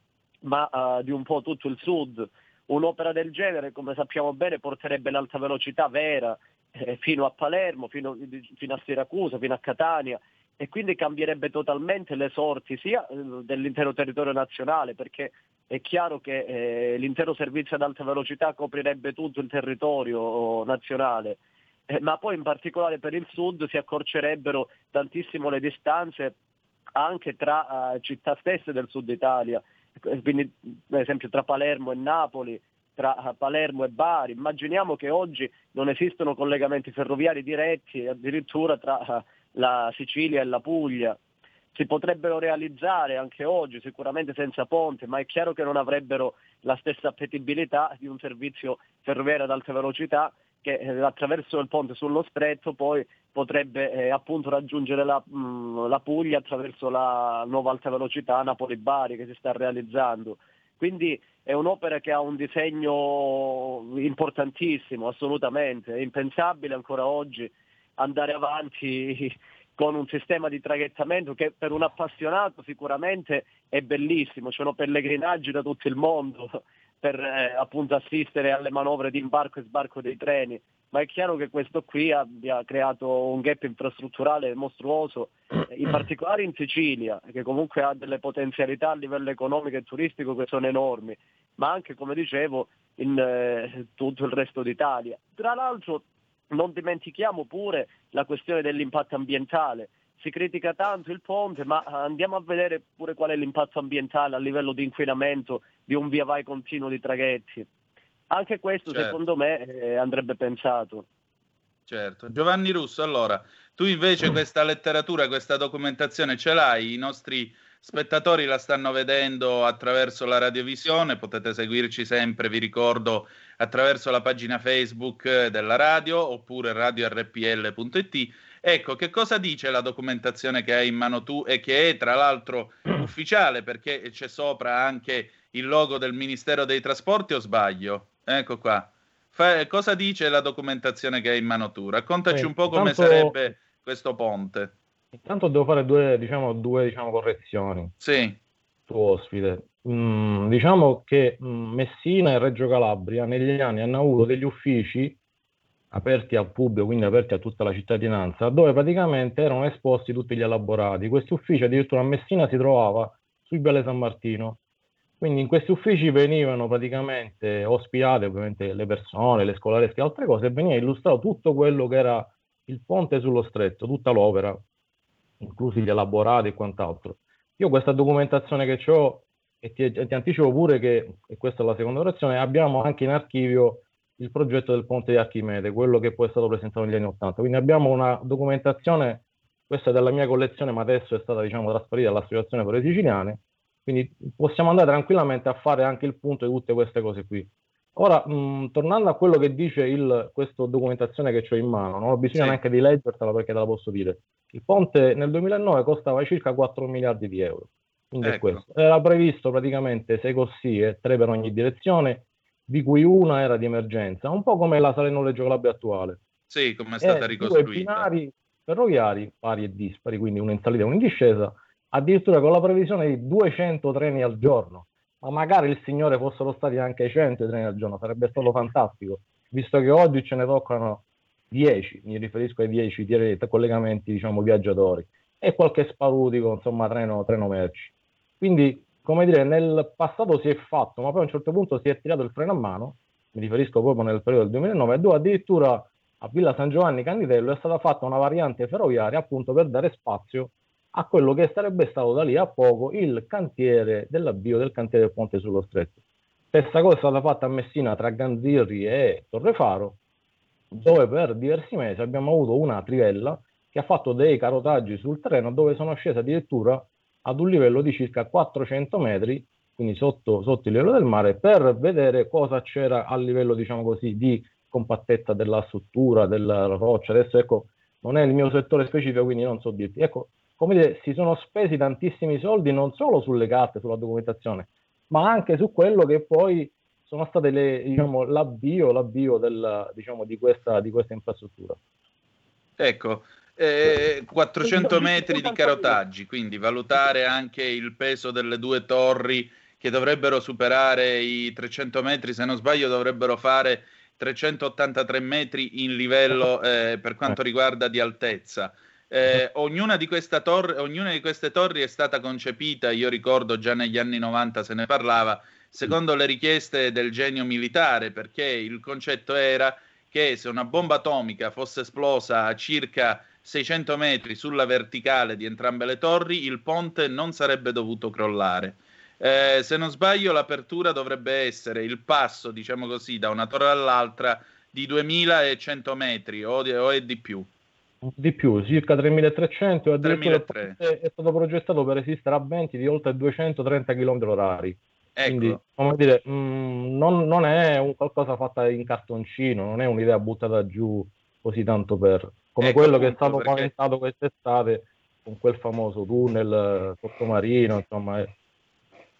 [SPEAKER 9] ma uh, di un po' tutto il sud. Un'opera del genere, come sappiamo bene, porterebbe l'alta velocità vera eh, fino a Palermo, fino, fino a Siracusa, fino a Catania e quindi cambierebbe totalmente le sorti sia eh, dell'intero territorio nazionale perché è chiaro che eh, l'intero servizio ad alta velocità coprirebbe tutto il territorio nazionale, eh, ma poi in particolare per il sud si accorcerebbero tantissimo le distanze anche tra uh, città stesse del sud Italia, quindi per esempio tra Palermo e Napoli, tra Palermo e Bari. Immaginiamo che oggi non esistono collegamenti ferroviari diretti, addirittura tra la Sicilia e la Puglia. Si potrebbero realizzare anche oggi, sicuramente senza ponte, ma è chiaro che non avrebbero la stessa appetibilità di un servizio ferroviario ad alta velocità che eh, attraverso il ponte sullo stretto poi potrebbe eh, appunto raggiungere la, mh, mm, la, Puglia attraverso la nuova alta velocità Napoli-Bari che si sta realizzando. Quindi è un'opera che ha un disegno importantissimo, assolutamente, è impensabile ancora oggi andare avanti con un sistema di traghettamento che per un appassionato sicuramente è bellissimo, ci sono pellegrinaggi da tutto il mondo per eh, appunto assistere alle manovre di imbarco e sbarco dei treni, ma è chiaro che questo qui abbia creato un gap infrastrutturale mostruoso, in particolare in Sicilia, che comunque ha delle potenzialità a livello economico e turistico che sono enormi, ma anche, come dicevo, in eh, tutto il resto d'Italia. Tra l'altro non dimentichiamo pure la questione dell'impatto ambientale. Si critica tanto il ponte, ma andiamo a vedere pure qual è l'impatto ambientale a livello di inquinamento di un via vai continuo di traghetti. Anche questo, certo. secondo me, eh, andrebbe pensato.
[SPEAKER 2] Certo. Giovanni Russo, allora, tu invece questa letteratura, questa documentazione ce l'hai? I nostri spettatori la stanno vedendo attraverso la radiovisione, potete seguirci sempre, vi ricordo, attraverso la pagina Facebook della radio oppure radiorpl.it. Ecco, che cosa dice la documentazione che hai in mano tu e che è tra l'altro ufficiale perché c'è sopra anche il logo del Ministero dei Trasporti o sbaglio? Ecco qua. Fa, cosa dice la documentazione che hai in mano tu? Raccontaci eh, un po' come tanto... sarebbe questo ponte.
[SPEAKER 8] Intanto devo fare due, diciamo, due diciamo, correzioni.
[SPEAKER 2] Sì.
[SPEAKER 8] Tu ospite. Mm, diciamo che mm, Messina e Reggio Calabria negli anni hanno avuto degli uffici aperti al pubblico, quindi aperti a tutta la cittadinanza, dove praticamente erano esposti tutti gli elaborati. Questi uffici addirittura a Messina si trovava sul Viale San Martino. Quindi in questi uffici venivano praticamente ospitate ovviamente le persone, le scolaresche e altre cose e veniva illustrato tutto quello che era il ponte sullo stretto, tutta l'opera, inclusi gli elaborati e quant'altro. Io questa documentazione che ho, e ti, ti, anticipo pure che, e questa è la seconda orazione, abbiamo anche in archivio il progetto del ponte di Archimede, quello che poi è stato presentato negli anni Ottanta. Quindi abbiamo una documentazione, questa è della mia collezione, ma adesso è stata diciamo, trasferita all'Associazione per Siciliane, quindi possiamo andare tranquillamente a fare anche il punto di tutte queste cose qui. Ora, mh, tornando a quello che dice il, questa documentazione che ho in mano, non ho bisogno sì. neanche di leggertela perché te la posso dire. Il ponte nel 2009 costava circa 4 miliardi di euro. Quindi ecco. è questo. Era previsto praticamente 6 corsie, 3 per ogni direzione, di cui una era di emergenza, un po' come la Salerno-Reggio Calabria attuale.
[SPEAKER 2] Sì, come è stata e ricostruita. Due
[SPEAKER 8] binari ferroviari pari e dispari, quindi uno in salita e uno in discesa, addirittura con la previsione di 200 treni al giorno. Ma magari il signore fossero stati anche 100 treni al giorno, sarebbe stato fantastico, visto che oggi ce ne toccano 10, mi riferisco ai 10 dirette, collegamenti, diciamo, viaggiatori, e qualche spalutico, insomma, treno, treno merci. Quindi, come dire, nel passato si è fatto, ma poi a un certo punto si è tirato il freno a mano, mi riferisco proprio nel periodo del 2009, dove addirittura a Villa San Giovanni Canditello è stata fatta una variante ferroviaria appunto per dare spazio a quello che sarebbe stato da lì a poco il cantiere dell'avvio del cantiere del ponte sullo stretto. Stessa cosa è stata fatta a Messina tra Ganzirri e Torrefaro, dove per diversi mesi abbiamo avuto una trivella che ha fatto dei carotaggi sul terreno dove sono scese addirittura ad un livello di circa 400 metri, quindi sotto, sotto il livello del mare, per vedere cosa c'era a livello, diciamo così, di compattezza della struttura, della roccia. Adesso ecco, non è il mio settore specifico, quindi non so dirti. Ecco, come dire, si sono spesi tantissimi soldi non solo sulle carte, sulla documentazione, ma anche su quello che poi sono state le, diciamo, l'avvio, l'avvio del, diciamo, di, questa, di questa infrastruttura.
[SPEAKER 2] Ecco, eh, 400 metri di carotaggi, quindi valutare anche il peso delle due torri che dovrebbero superare i 300 metri, se non sbaglio dovrebbero fare 383 metri in livello eh, per quanto riguarda di altezza. Eh, ognuna, di torre, ognuna, di queste torri è stata concepita, io ricordo già negli anni 90 se ne parlava, secondo le richieste del genio militare, perché il concetto era che se una bomba atomica fosse esplosa a circa 600 metri sulla verticale di entrambe le torri, il ponte non sarebbe dovuto crollare. Eh, se non sbaglio, l'apertura dovrebbe essere il passo, diciamo così, da una torre all'altra di 2100 metri o, di, o è di più.
[SPEAKER 8] Di più, circa 3300 e è stato progettato per resistere a venti di oltre 230 km orari. Ecco. Quindi, come dire, mh, mm, non, non, è un qualcosa fatta in cartoncino, non è un'idea buttata giù così tanto per... come ecco quello che è stato perché... paventato quest'estate con quel famoso tunnel sottomarino, insomma... È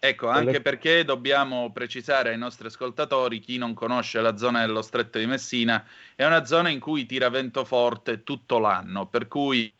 [SPEAKER 2] Ecco, anche perché dobbiamo precisare ai nostri ascoltatori, chi non conosce la zona dello stretto di Messina, è una zona in cui tira vento forte tutto l'anno, per cui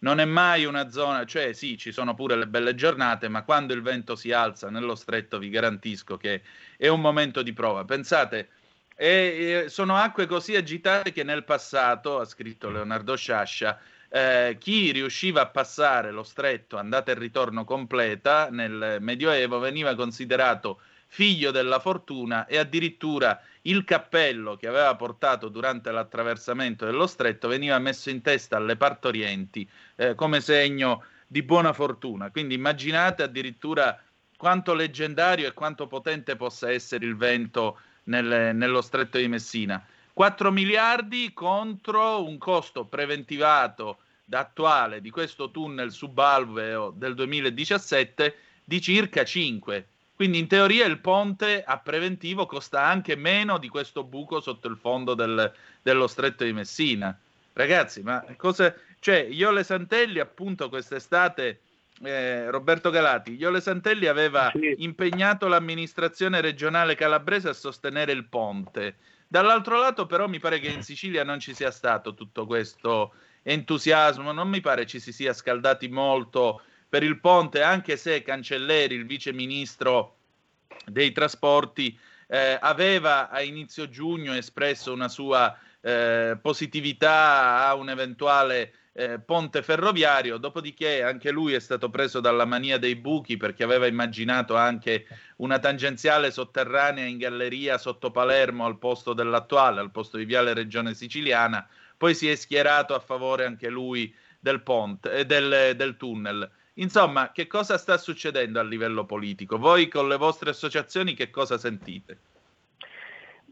[SPEAKER 2] non è mai una zona, cioè sì, ci sono pure le belle giornate, ma quando il vento si alza nello stretto vi garantisco che è un momento di prova. Pensate, è, sono acque così agitate che nel passato, ha scritto Leonardo Sciascia, eh, chi riusciva a passare lo stretto andata e ritorno completa nel Medioevo veniva considerato figlio della fortuna e addirittura il cappello che aveva portato durante l'attraversamento dello stretto veniva messo in testa alle partorienti eh, come segno di buona fortuna. Quindi immaginate addirittura quanto leggendario e quanto potente possa essere il vento nel, nello stretto di Messina. 4 miliardi contro un costo preventivato da attuale di questo tunnel subalveo del 2017 di circa 5. Quindi in teoria il ponte a preventivo costa anche meno di questo buco sotto il fondo del, dello stretto di Messina. Ragazzi, ma cosa... Cioè, Iole Santelli appunto quest'estate... Eh, Roberto Galati, Iole Santelli aveva impegnato l'amministrazione regionale calabrese a sostenere il ponte. Dall'altro lato, però, mi pare che in Sicilia non ci sia stato tutto questo entusiasmo, non mi pare ci si sia scaldati molto per il ponte, anche se Cancelleri, il vice ministro dei trasporti, eh, aveva a inizio giugno espresso una sua eh, positività a un eventuale eh, ponte ferroviario, dopodiché anche lui è stato preso dalla mania dei buchi perché aveva immaginato anche una tangenziale sotterranea in galleria sotto Palermo al posto dell'attuale, al posto di Viale Regione Siciliana, poi si è schierato a favore anche lui del ponte, eh, del, del tunnel. Insomma, che cosa sta succedendo a livello politico? Voi con le vostre associazioni che cosa sentite?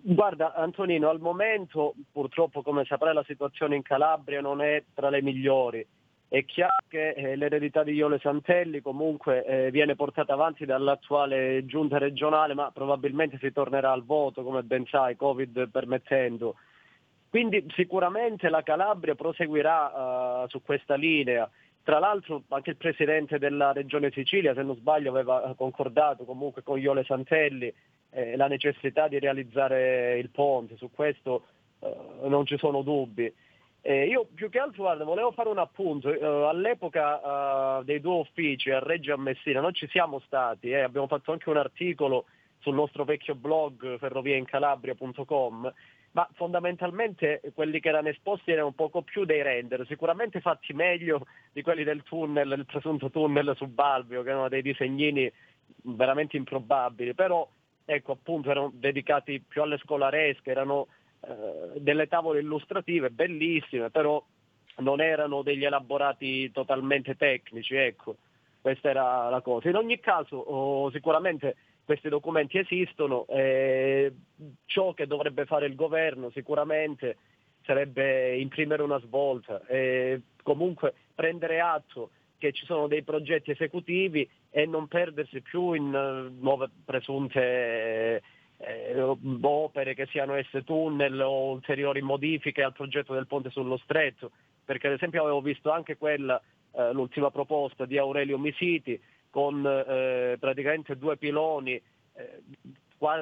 [SPEAKER 9] Guarda Antonino, al momento purtroppo come saprai la situazione in Calabria non è tra le migliori. È chiaro che eh, l'eredità di Iole Santelli comunque eh, viene portata avanti dall'attuale giunta regionale, ma probabilmente si tornerà al voto, come ben sai, Covid permettendo. Quindi sicuramente la Calabria proseguirà uh, su questa linea. Tra l'altro anche il presidente della regione Sicilia, se non sbaglio, aveva concordato comunque con Iole Santelli eh, la necessità di realizzare il ponte, su questo uh, non ci sono dubbi. Eh, io più che altro guarda, volevo fare un appunto, uh, all'epoca uh, dei due uffici a Reggio e a Messina noi ci siamo stati, eh, abbiamo fatto anche un articolo sul nostro vecchio blog ferroviaincalabria.com ma fondamentalmente quelli che erano esposti erano poco più dei render, sicuramente fatti meglio di quelli del tunnel, il presunto tunnel subalveo, che erano dei disegnini veramente improbabili, però ecco appunto erano dedicati più alle scolaresche, erano eh, delle tavole illustrative bellissime, però non erano degli elaborati totalmente tecnici, ecco, questa era la cosa. In ogni caso oh, sicuramente questi documenti esistono, eh, ciò che dovrebbe fare il governo sicuramente sarebbe imprimere una svolta e comunque prendere atto che ci sono dei progetti esecutivi e non perdersi più in uh, nuove presunte eh, opere che siano esse tunnel o ulteriori modifiche al progetto del ponte sullo stretto, perché ad esempio avevo visto anche quella, eh, l'ultima proposta di Aurelio Misiti con eh, praticamente due piloni eh,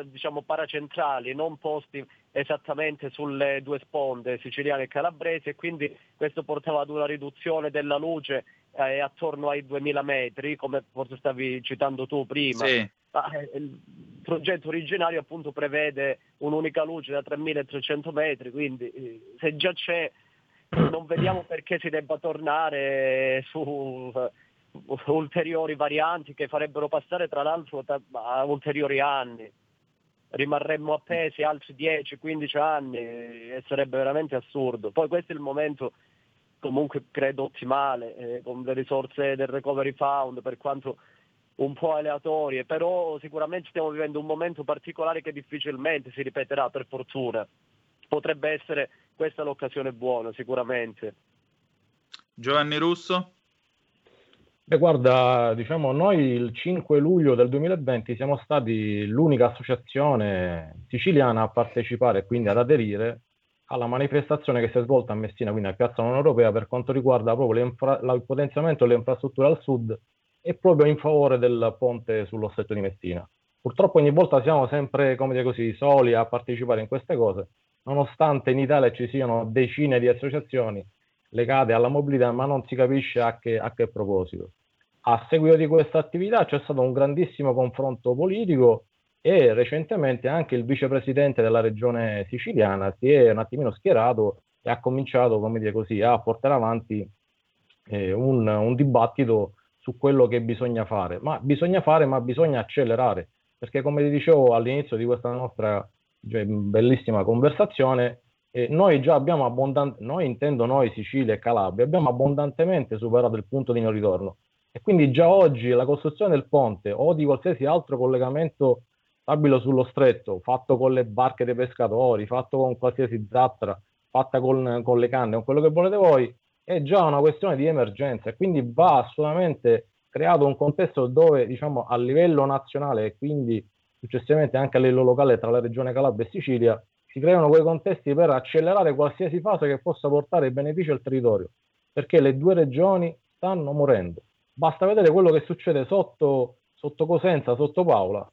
[SPEAKER 9] diciamo paracentrali, non posti esattamente sulle due sponde siciliane e calabresi e quindi questo portava ad una riduzione della luce eh, attorno ai 2000 metri, come forse stavi citando tu prima.
[SPEAKER 2] Sì.
[SPEAKER 9] Ma, eh, il progetto originario appunto prevede un'unica luce da 3300 metri, quindi eh, se già c'è non vediamo perché si debba tornare su eh, ulteriori varianti che farebbero passare tra l'altro a ulteriori anni. Rimarremmo appesi altri 10-15 anni e sarebbe veramente assurdo. Poi questo è il momento comunque credo ottimale, eh, con le risorse del Recovery Fund, per quanto un po' aleatorie, però sicuramente stiamo vivendo un momento particolare che difficilmente si ripeterà per fortuna. Potrebbe essere questa l'occasione buona, sicuramente.
[SPEAKER 2] Giovanni Russo?
[SPEAKER 8] Beh, guarda, diciamo, noi il 5 luglio del 2020 siamo stati l'unica associazione siciliana a partecipare e quindi ad aderire alla manifestazione che si è svolta a Messina, quindi a Piazza Unione Europea, per quanto riguarda proprio il potenziamento delle infrastrutture al sud e proprio in favore del ponte sullo stretto di Messina. Purtroppo ogni volta siamo sempre, come dire così, soli a partecipare in queste cose, nonostante in Italia ci siano decine di associazioni legate alla mobilità, ma non si capisce a che, a che proposito. A seguito di questa attività c'è stato un grandissimo confronto politico e recentemente anche il vicepresidente della regione siciliana si è un attimino schierato e ha cominciato, come dire così, a portare avanti eh, un, un, dibattito su quello che bisogna fare. Ma bisogna fare, ma bisogna accelerare, perché come vi dicevo all'inizio di questa nostra cioè, bellissima conversazione, eh, noi già abbiamo abbondantemente, noi intendo noi Sicilia e Calabria, abbiamo abbondantemente superato il punto di non ritorno. E quindi già oggi la costruzione del ponte o di qualsiasi altro collegamento stabilo sullo stretto, fatto con le barche dei pescatori, fatto con qualsiasi zattera, fatta con, con le canne, con quello che volete voi, è già una questione di emergenza e quindi va assolutamente creato un contesto dove diciamo a livello nazionale e quindi successivamente anche a livello locale tra la regione Calabria e Sicilia si creano quei contesti per accelerare qualsiasi fase che possa portare beneficio al territorio perché le due regioni stanno morendo basta vedere quello che succede sotto, sotto Cosenza, sotto Paola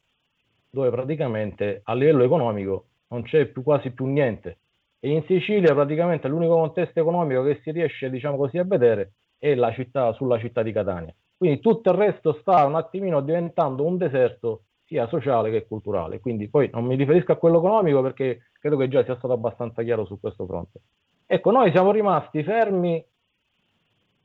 [SPEAKER 8] dove praticamente a livello economico non c'è più, quasi più niente. E in Sicilia praticamente l'unico contesto economico che si riesce diciamo così, a vedere è la città, sulla città di Catania. Quindi tutto il resto sta un attimino diventando un deserto sia sociale che culturale. Quindi poi non mi riferisco a quello economico perché credo che già sia stato abbastanza chiaro su questo fronte. Ecco, noi siamo rimasti fermi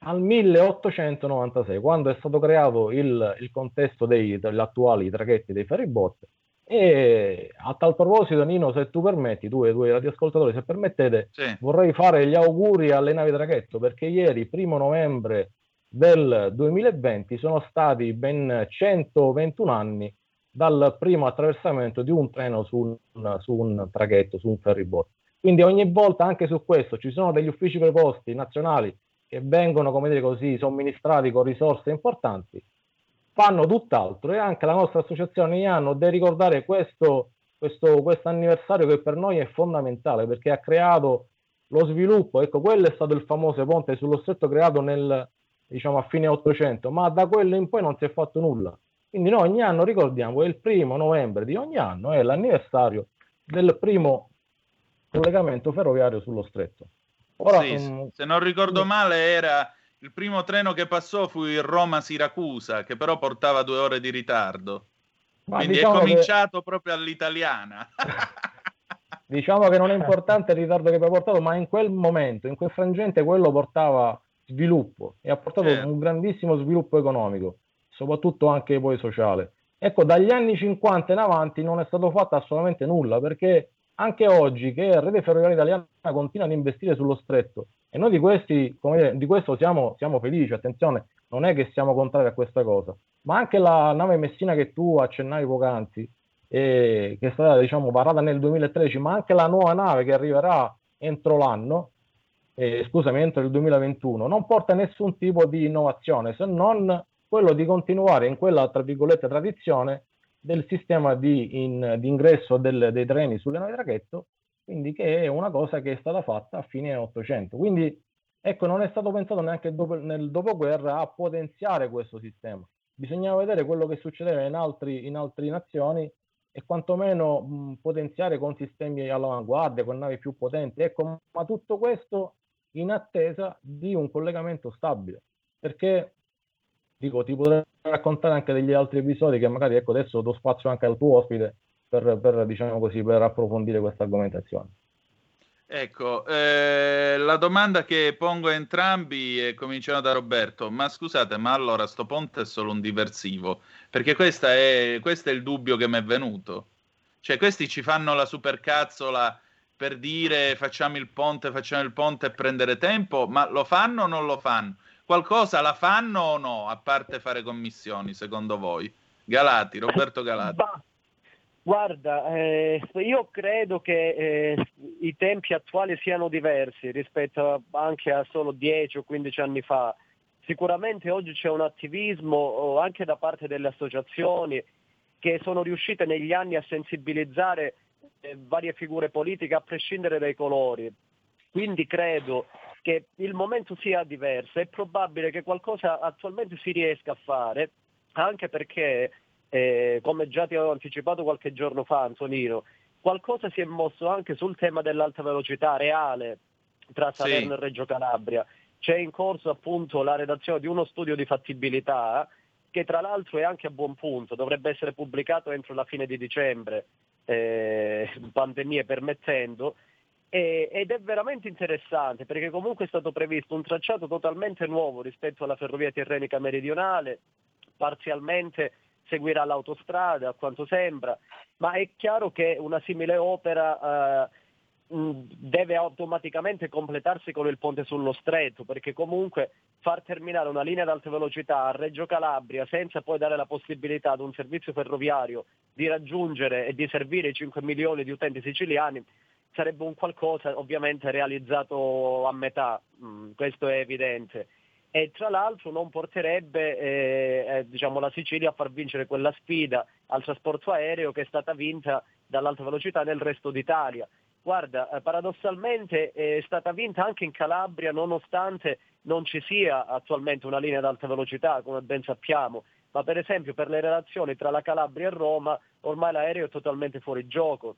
[SPEAKER 8] al 1896, quando è stato creato il, il contesto dei, degli attuali traghetti dei ferryboat e a tal proposito, Nino, se tu permetti, tu e i tuoi radioascoltatori, se permettete, sì. vorrei fare gli auguri alle navi traghetto perché ieri, primo novembre del 2020, sono stati ben 121 anni dal primo attraversamento di un treno su un, su un traghetto, su un ferryboat. Quindi ogni volta anche su questo ci sono degli uffici preposti nazionali che vengono, come dire così, somministrati con risorse importanti fanno tutt'altro e anche la nostra associazione ogni anno deve ricordare questo, questo anniversario che per noi è fondamentale perché ha creato lo sviluppo, ecco quello è stato il famoso ponte sullo stretto creato nel, diciamo a fine 800, ma da quello in poi non si è fatto nulla. Quindi noi ogni anno ricordiamo che il primo novembre di ogni anno è l'anniversario del primo collegamento ferroviario sullo stretto.
[SPEAKER 2] Ora, sì, um, se non ricordo male era il primo treno che passò fu il Roma-Siracusa, che però portava due ore di ritardo. Quindi diciamo è cominciato che... proprio all'italiana.
[SPEAKER 8] diciamo che non è importante il ritardo che ha portato, ma in quel momento, in quel frangente, quello portava sviluppo e ha portato eh. un grandissimo sviluppo economico, soprattutto anche poi sociale. Ecco, dagli anni 50 in avanti non è stato fatto assolutamente nulla perché anche oggi che Rete Ferroviaria Italiana continua ad investire sullo stretto E noi di, questi, dire, di questo siamo, siamo, felici, attenzione, non è che siamo contrari a questa cosa, ma anche la nave Messina che tu accennavi poc'anzi, eh, che è stata diciamo, varata nel 2013, ma anche la nuova nave che arriverà entro l'anno, eh, scusami, entro il 2021, non porta nessun tipo di innovazione se non quello di continuare in quella, tra virgolette, tradizione del sistema di, in, di ingresso del, dei treni sulle navi traghetto quindi che è una cosa che è stata fatta a fine 800. Quindi ecco, non è stato pensato neanche dopo, nel dopoguerra a potenziare questo sistema. Bisognava vedere quello che succedeva in, altri, in altre nazioni e quantomeno mh, potenziare con sistemi all'avanguardia, con navi più potenti. Ecco, ma tutto questo in attesa di un collegamento stabile. Perché, dico, ti potrei raccontare anche degli altri episodi che magari, ecco, adesso do spazio anche al tuo ospite per, per, diciamo così, per approfondire questa argomentazione.
[SPEAKER 2] Ecco, eh, la domanda che pongo a entrambi è cominciano da Roberto, ma scusate, ma allora sto ponte è solo un diversivo? Perché è, questo è il dubbio che mi è venuto. Cioè, questi ci fanno la supercazzola per dire facciamo il ponte, facciamo il ponte e prendere tempo, ma lo fanno o non lo fanno? Qualcosa la fanno o no, a parte fare commissioni, secondo voi? Galati, Roberto Galati.
[SPEAKER 9] Guarda, eh, io credo che eh, i tempi attuali siano diversi rispetto anche a solo 10 o 15 anni fa. Sicuramente oggi c'è un attivismo anche da parte delle associazioni che sono riuscite negli anni a sensibilizzare eh, varie figure politiche a prescindere dai colori. Quindi credo che il momento sia diverso. È probabile che qualcosa attualmente si riesca a fare, anche perché eh, come già ti avevo anticipato qualche giorno fa Antonino, qualcosa si è mosso anche sul tema dell'alta velocità reale tra Salerno sì. e Reggio Calabria. C'è in corso appunto la redazione di uno studio di fattibilità che tra l'altro è anche a buon punto, dovrebbe essere pubblicato entro la fine di dicembre, eh, pandemie permettendo, ed è veramente interessante perché comunque è stato previsto un tracciato totalmente nuovo rispetto alla ferrovia tirrenica meridionale, parzialmente seguirà l'autostrada, a quanto sembra, ma è chiaro che una simile opera eh, deve automaticamente completarsi con il ponte sullo stretto, perché comunque far terminare una linea ad alta velocità a Reggio Calabria senza poi dare la possibilità ad un servizio ferroviario di raggiungere e di servire i 5 milioni di utenti siciliani sarebbe un qualcosa ovviamente realizzato a metà, mm, questo è evidente. E tra l'altro non porterebbe eh, eh, diciamo, la Sicilia a far vincere quella sfida al trasporto aereo che è stata vinta dall'alta velocità nel resto d'Italia. Guarda, eh, paradossalmente è stata vinta anche in Calabria nonostante non ci sia attualmente una linea ad alta velocità, come ben sappiamo, ma per esempio per le relazioni tra la Calabria e Roma ormai l'aereo è totalmente fuori gioco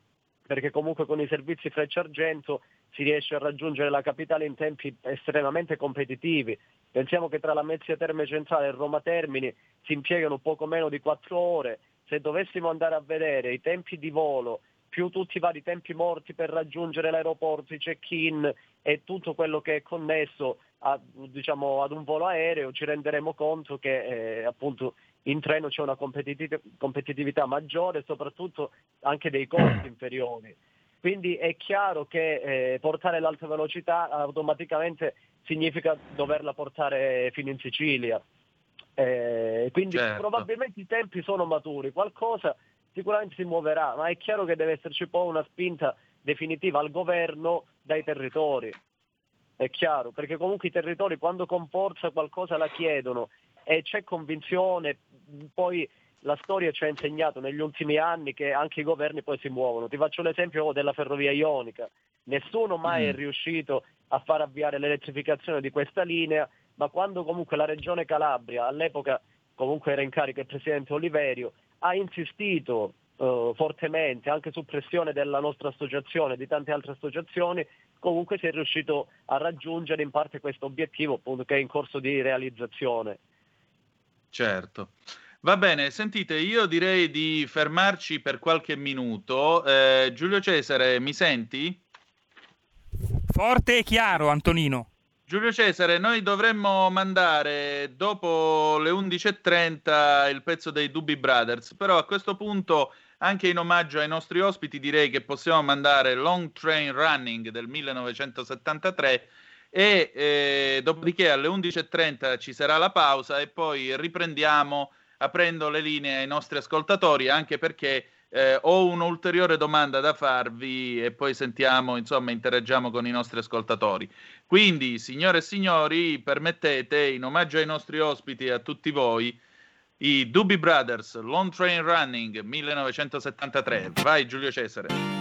[SPEAKER 9] perché comunque con i servizi Freccia Argento si riesce a raggiungere la capitale in tempi estremamente competitivi. Pensiamo che tra la Mezzia Terme Centrale e Roma Termini si impiegano poco meno di quattro ore. Se dovessimo andare a vedere i tempi di volo, più tutti i vari tempi morti per raggiungere l'aeroporto, i check-in e tutto quello che è connesso a, diciamo, ad un volo aereo, ci renderemo conto che eh, appunto in treno c'è una competitiv- competitività maggiore e soprattutto anche dei costi inferiori. Quindi è chiaro che eh, portare l'alta velocità automaticamente significa doverla portare fino in Sicilia. Eh, quindi certo. probabilmente i tempi sono maturi, qualcosa sicuramente si muoverà, ma è chiaro che deve esserci poi una spinta definitiva al governo dai territori. È chiaro, perché comunque i territori quando con forza qualcosa la chiedono e c'è convinzione, poi la storia ci ha insegnato negli ultimi anni che anche i governi poi si muovono. Ti faccio l'esempio della ferrovia ionica. Nessuno mai mm. è riuscito a far avviare l'elettrificazione di questa linea, ma quando comunque la regione Calabria, all'epoca comunque era in carica il presidente Oliverio, ha insistito eh, fortemente, anche su pressione della nostra associazione e di tante altre associazioni, comunque si è riuscito a raggiungere in parte questo obiettivo appunto, che è in corso di realizzazione.
[SPEAKER 2] Certo. Va bene, sentite, io direi di fermarci per qualche minuto. Eh, Giulio Cesare, mi senti?
[SPEAKER 1] Forte e chiaro, Antonino.
[SPEAKER 2] Giulio Cesare, noi dovremmo mandare dopo le 11.30 il pezzo dei Dubi Brothers, però a questo punto, anche in omaggio ai nostri ospiti, direi che possiamo mandare Long Train Running del 1973 e eh, dopodiché alle 11.30 ci sarà la pausa e poi riprendiamo aprendo le linee ai nostri ascoltatori anche perché eh, ho un'ulteriore domanda da farvi e poi sentiamo, insomma, interagiamo con i nostri ascoltatori. Quindi, signore e signori, permettete, in omaggio ai nostri ospiti e a tutti voi, i Doobie Brothers, Long Train Running 1973. Vai Giulio Cesare.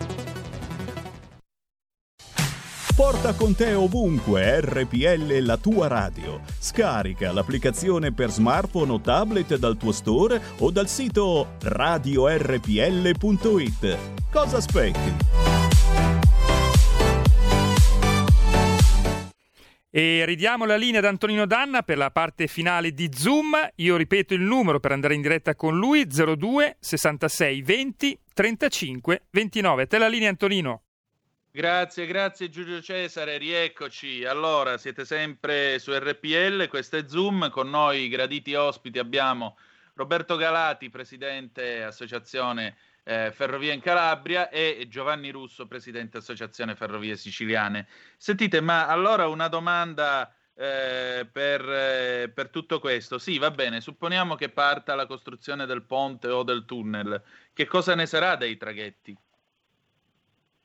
[SPEAKER 10] Porta con te ovunque RPL la tua radio. Scarica l'applicazione per smartphone o tablet dal tuo store o dal sito radiorpl.it. Cosa aspetti?
[SPEAKER 1] E ridiamo la linea ad Antonino Danna per la parte finale di Zoom. Io ripeto il numero per andare in diretta con lui: 02 66 20 35 29. Te la linea, Antonino.
[SPEAKER 2] Grazie, grazie Giulio Cesare, rieccoci. Allora, siete sempre su RPL, questo è Zoom, con noi graditi ospiti abbiamo Roberto Galati, presidente Associazione eh, Ferrovie in Calabria e Giovanni Russo, presidente Associazione Ferrovie Siciliane. Sentite, ma allora una domanda eh, per, eh, per tutto questo. Sì, va bene, supponiamo che parta la costruzione del ponte o del tunnel. Che cosa ne sarà dei traghetti?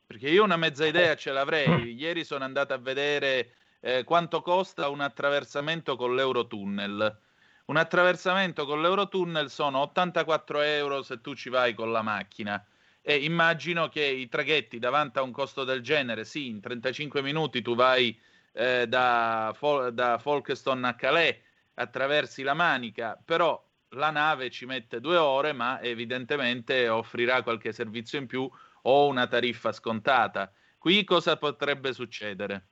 [SPEAKER 2] Perché io una mezza idea ce l'avrei. Ieri sono andato a vedere eh, quanto costa un attraversamento con l'Eurotunnel. Un attraversamento con l'Eurotunnel sono 84 euro se tu ci vai con la macchina. E immagino che i traghetti davanti a un costo del genere, sì, in 35 minuti tu vai eh, da, Fol- da Folkestone a Calais, attraversi la Manica, però la nave ci mette due ore, ma evidentemente offrirà qualche servizio in più o una tariffa scontata. Qui cosa potrebbe succedere?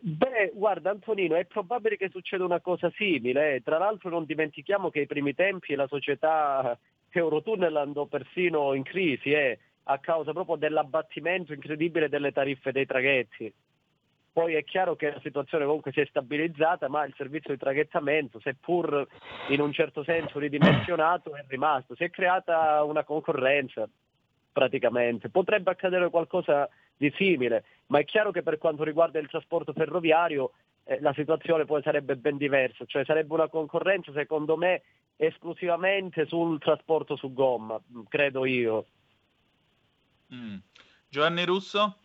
[SPEAKER 9] Beh, guarda Antonino, è probabile che succeda una cosa simile. Tra l'altro non dimentichiamo che ai primi tempi la società Eurotunnel andò persino in crisi. Eh. a causa proprio dell'abbattimento incredibile delle tariffe dei traghetti. Poi è chiaro che la situazione comunque si è stabilizzata, ma il servizio di traghettamento, seppur in un certo senso ridimensionato, è rimasto. Si è creata una concorrenza praticamente. Potrebbe accadere qualcosa di simile, ma è chiaro che per quanto riguarda il trasporto ferroviario eh, la situazione poi sarebbe ben diversa, cioè sarebbe una concorrenza secondo me esclusivamente sul trasporto su gomma, credo io.
[SPEAKER 2] Mm. Giovanni Russo?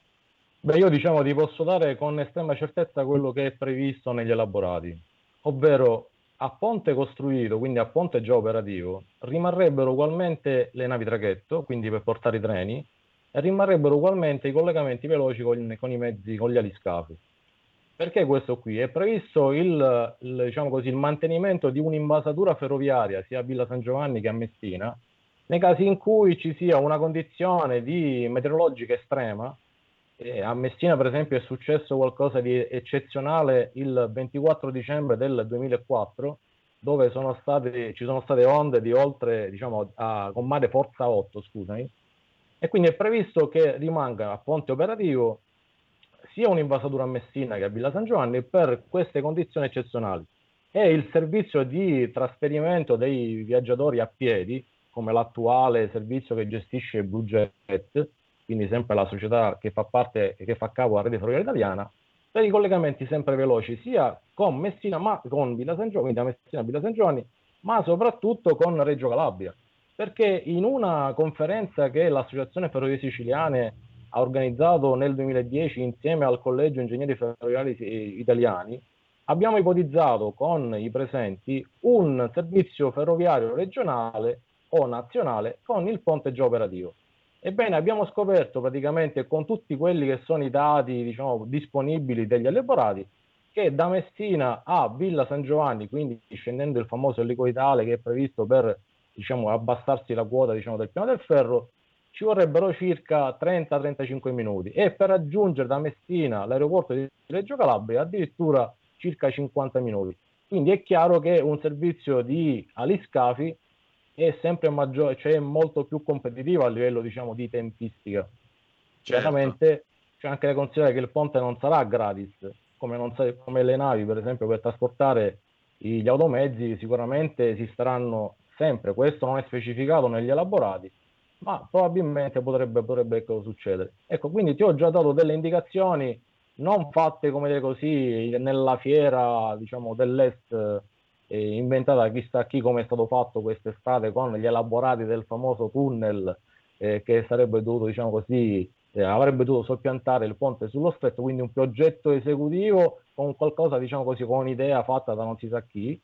[SPEAKER 8] Beh, io diciamo ti posso dare con estrema certezza quello che è previsto negli elaborati, ovvero a ponte costruito, quindi a ponte già operativo, rimarrebbero ugualmente le navi traghetto, quindi per portare i treni, e rimarrebbero ugualmente i collegamenti veloci con, con i mezzi, con gli aliscafi. Perché questo qui? È previsto il, il, diciamo così, il mantenimento di un'invasatura ferroviaria sia a Villa San Giovanni che a Messina, nei casi in cui ci sia una condizione di meteorologica estrema. E a Messina, per esempio, è successo qualcosa di eccezionale il 24 dicembre del 2004, dove sono state, ci sono state onde di oltre, diciamo, a, con mare forza 8, scusami, e quindi è previsto che rimanga a ponte operativo sia un'invasatura a Messina che a Villa San Giovanni per queste condizioni eccezionali. E il servizio di trasferimento dei viaggiatori a piedi, come l'attuale servizio che gestisce Blue Jet, quindi sempre la società che fa parte e che fa capo alla rete ferroviaria italiana, per i collegamenti sempre veloci sia con Messina ma con Villa San Giovanni, da Messina a Villa San Giovanni, ma soprattutto con Reggio Calabria perché in una conferenza che l'Associazione Ferrovie Siciliane ha organizzato nel 2010 insieme al Collegio Ingegneri Ferroviari Italiani, abbiamo ipotizzato con i presenti un servizio ferroviario regionale o nazionale con il ponte già operativo. Ebbene, abbiamo scoperto praticamente con tutti quelli che sono i dati diciamo, disponibili degli elaborati che da Messina a Villa San Giovanni, quindi scendendo il famoso elicoidale che è previsto per diciamo, abbassarsi la quota diciamo, del piano del ferro, ci vorrebbero circa 30-35 minuti e per raggiungere da Messina all'aeroporto di Reggio Calabria addirittura circa 50 minuti. Quindi è chiaro che un servizio di aliscafi è sempre maggiore, cioè molto più competitivo a livello diciamo, di tempistica. Certo. Chiaramente c'è anche da considerare che il ponte non sarà gratis, come, sa- come le navi per esempio per trasportare gli automezzi sicuramente si staranno sempre, questo non è specificato negli elaborati, ma probabilmente potrebbe, potrebbe ecco, succedere. Ecco, quindi ti ho già dato delle indicazioni non fatte come dire così nella fiera diciamo, dell'est eh, inventata chissà chi come è stato fatto quest'estate con gli elaborati del famoso tunnel eh, che sarebbe dovuto diciamo così eh, avrebbe dovuto soppiantare il ponte sullo stretto quindi un progetto esecutivo con qualcosa diciamo così con un'idea fatta da non si sa chi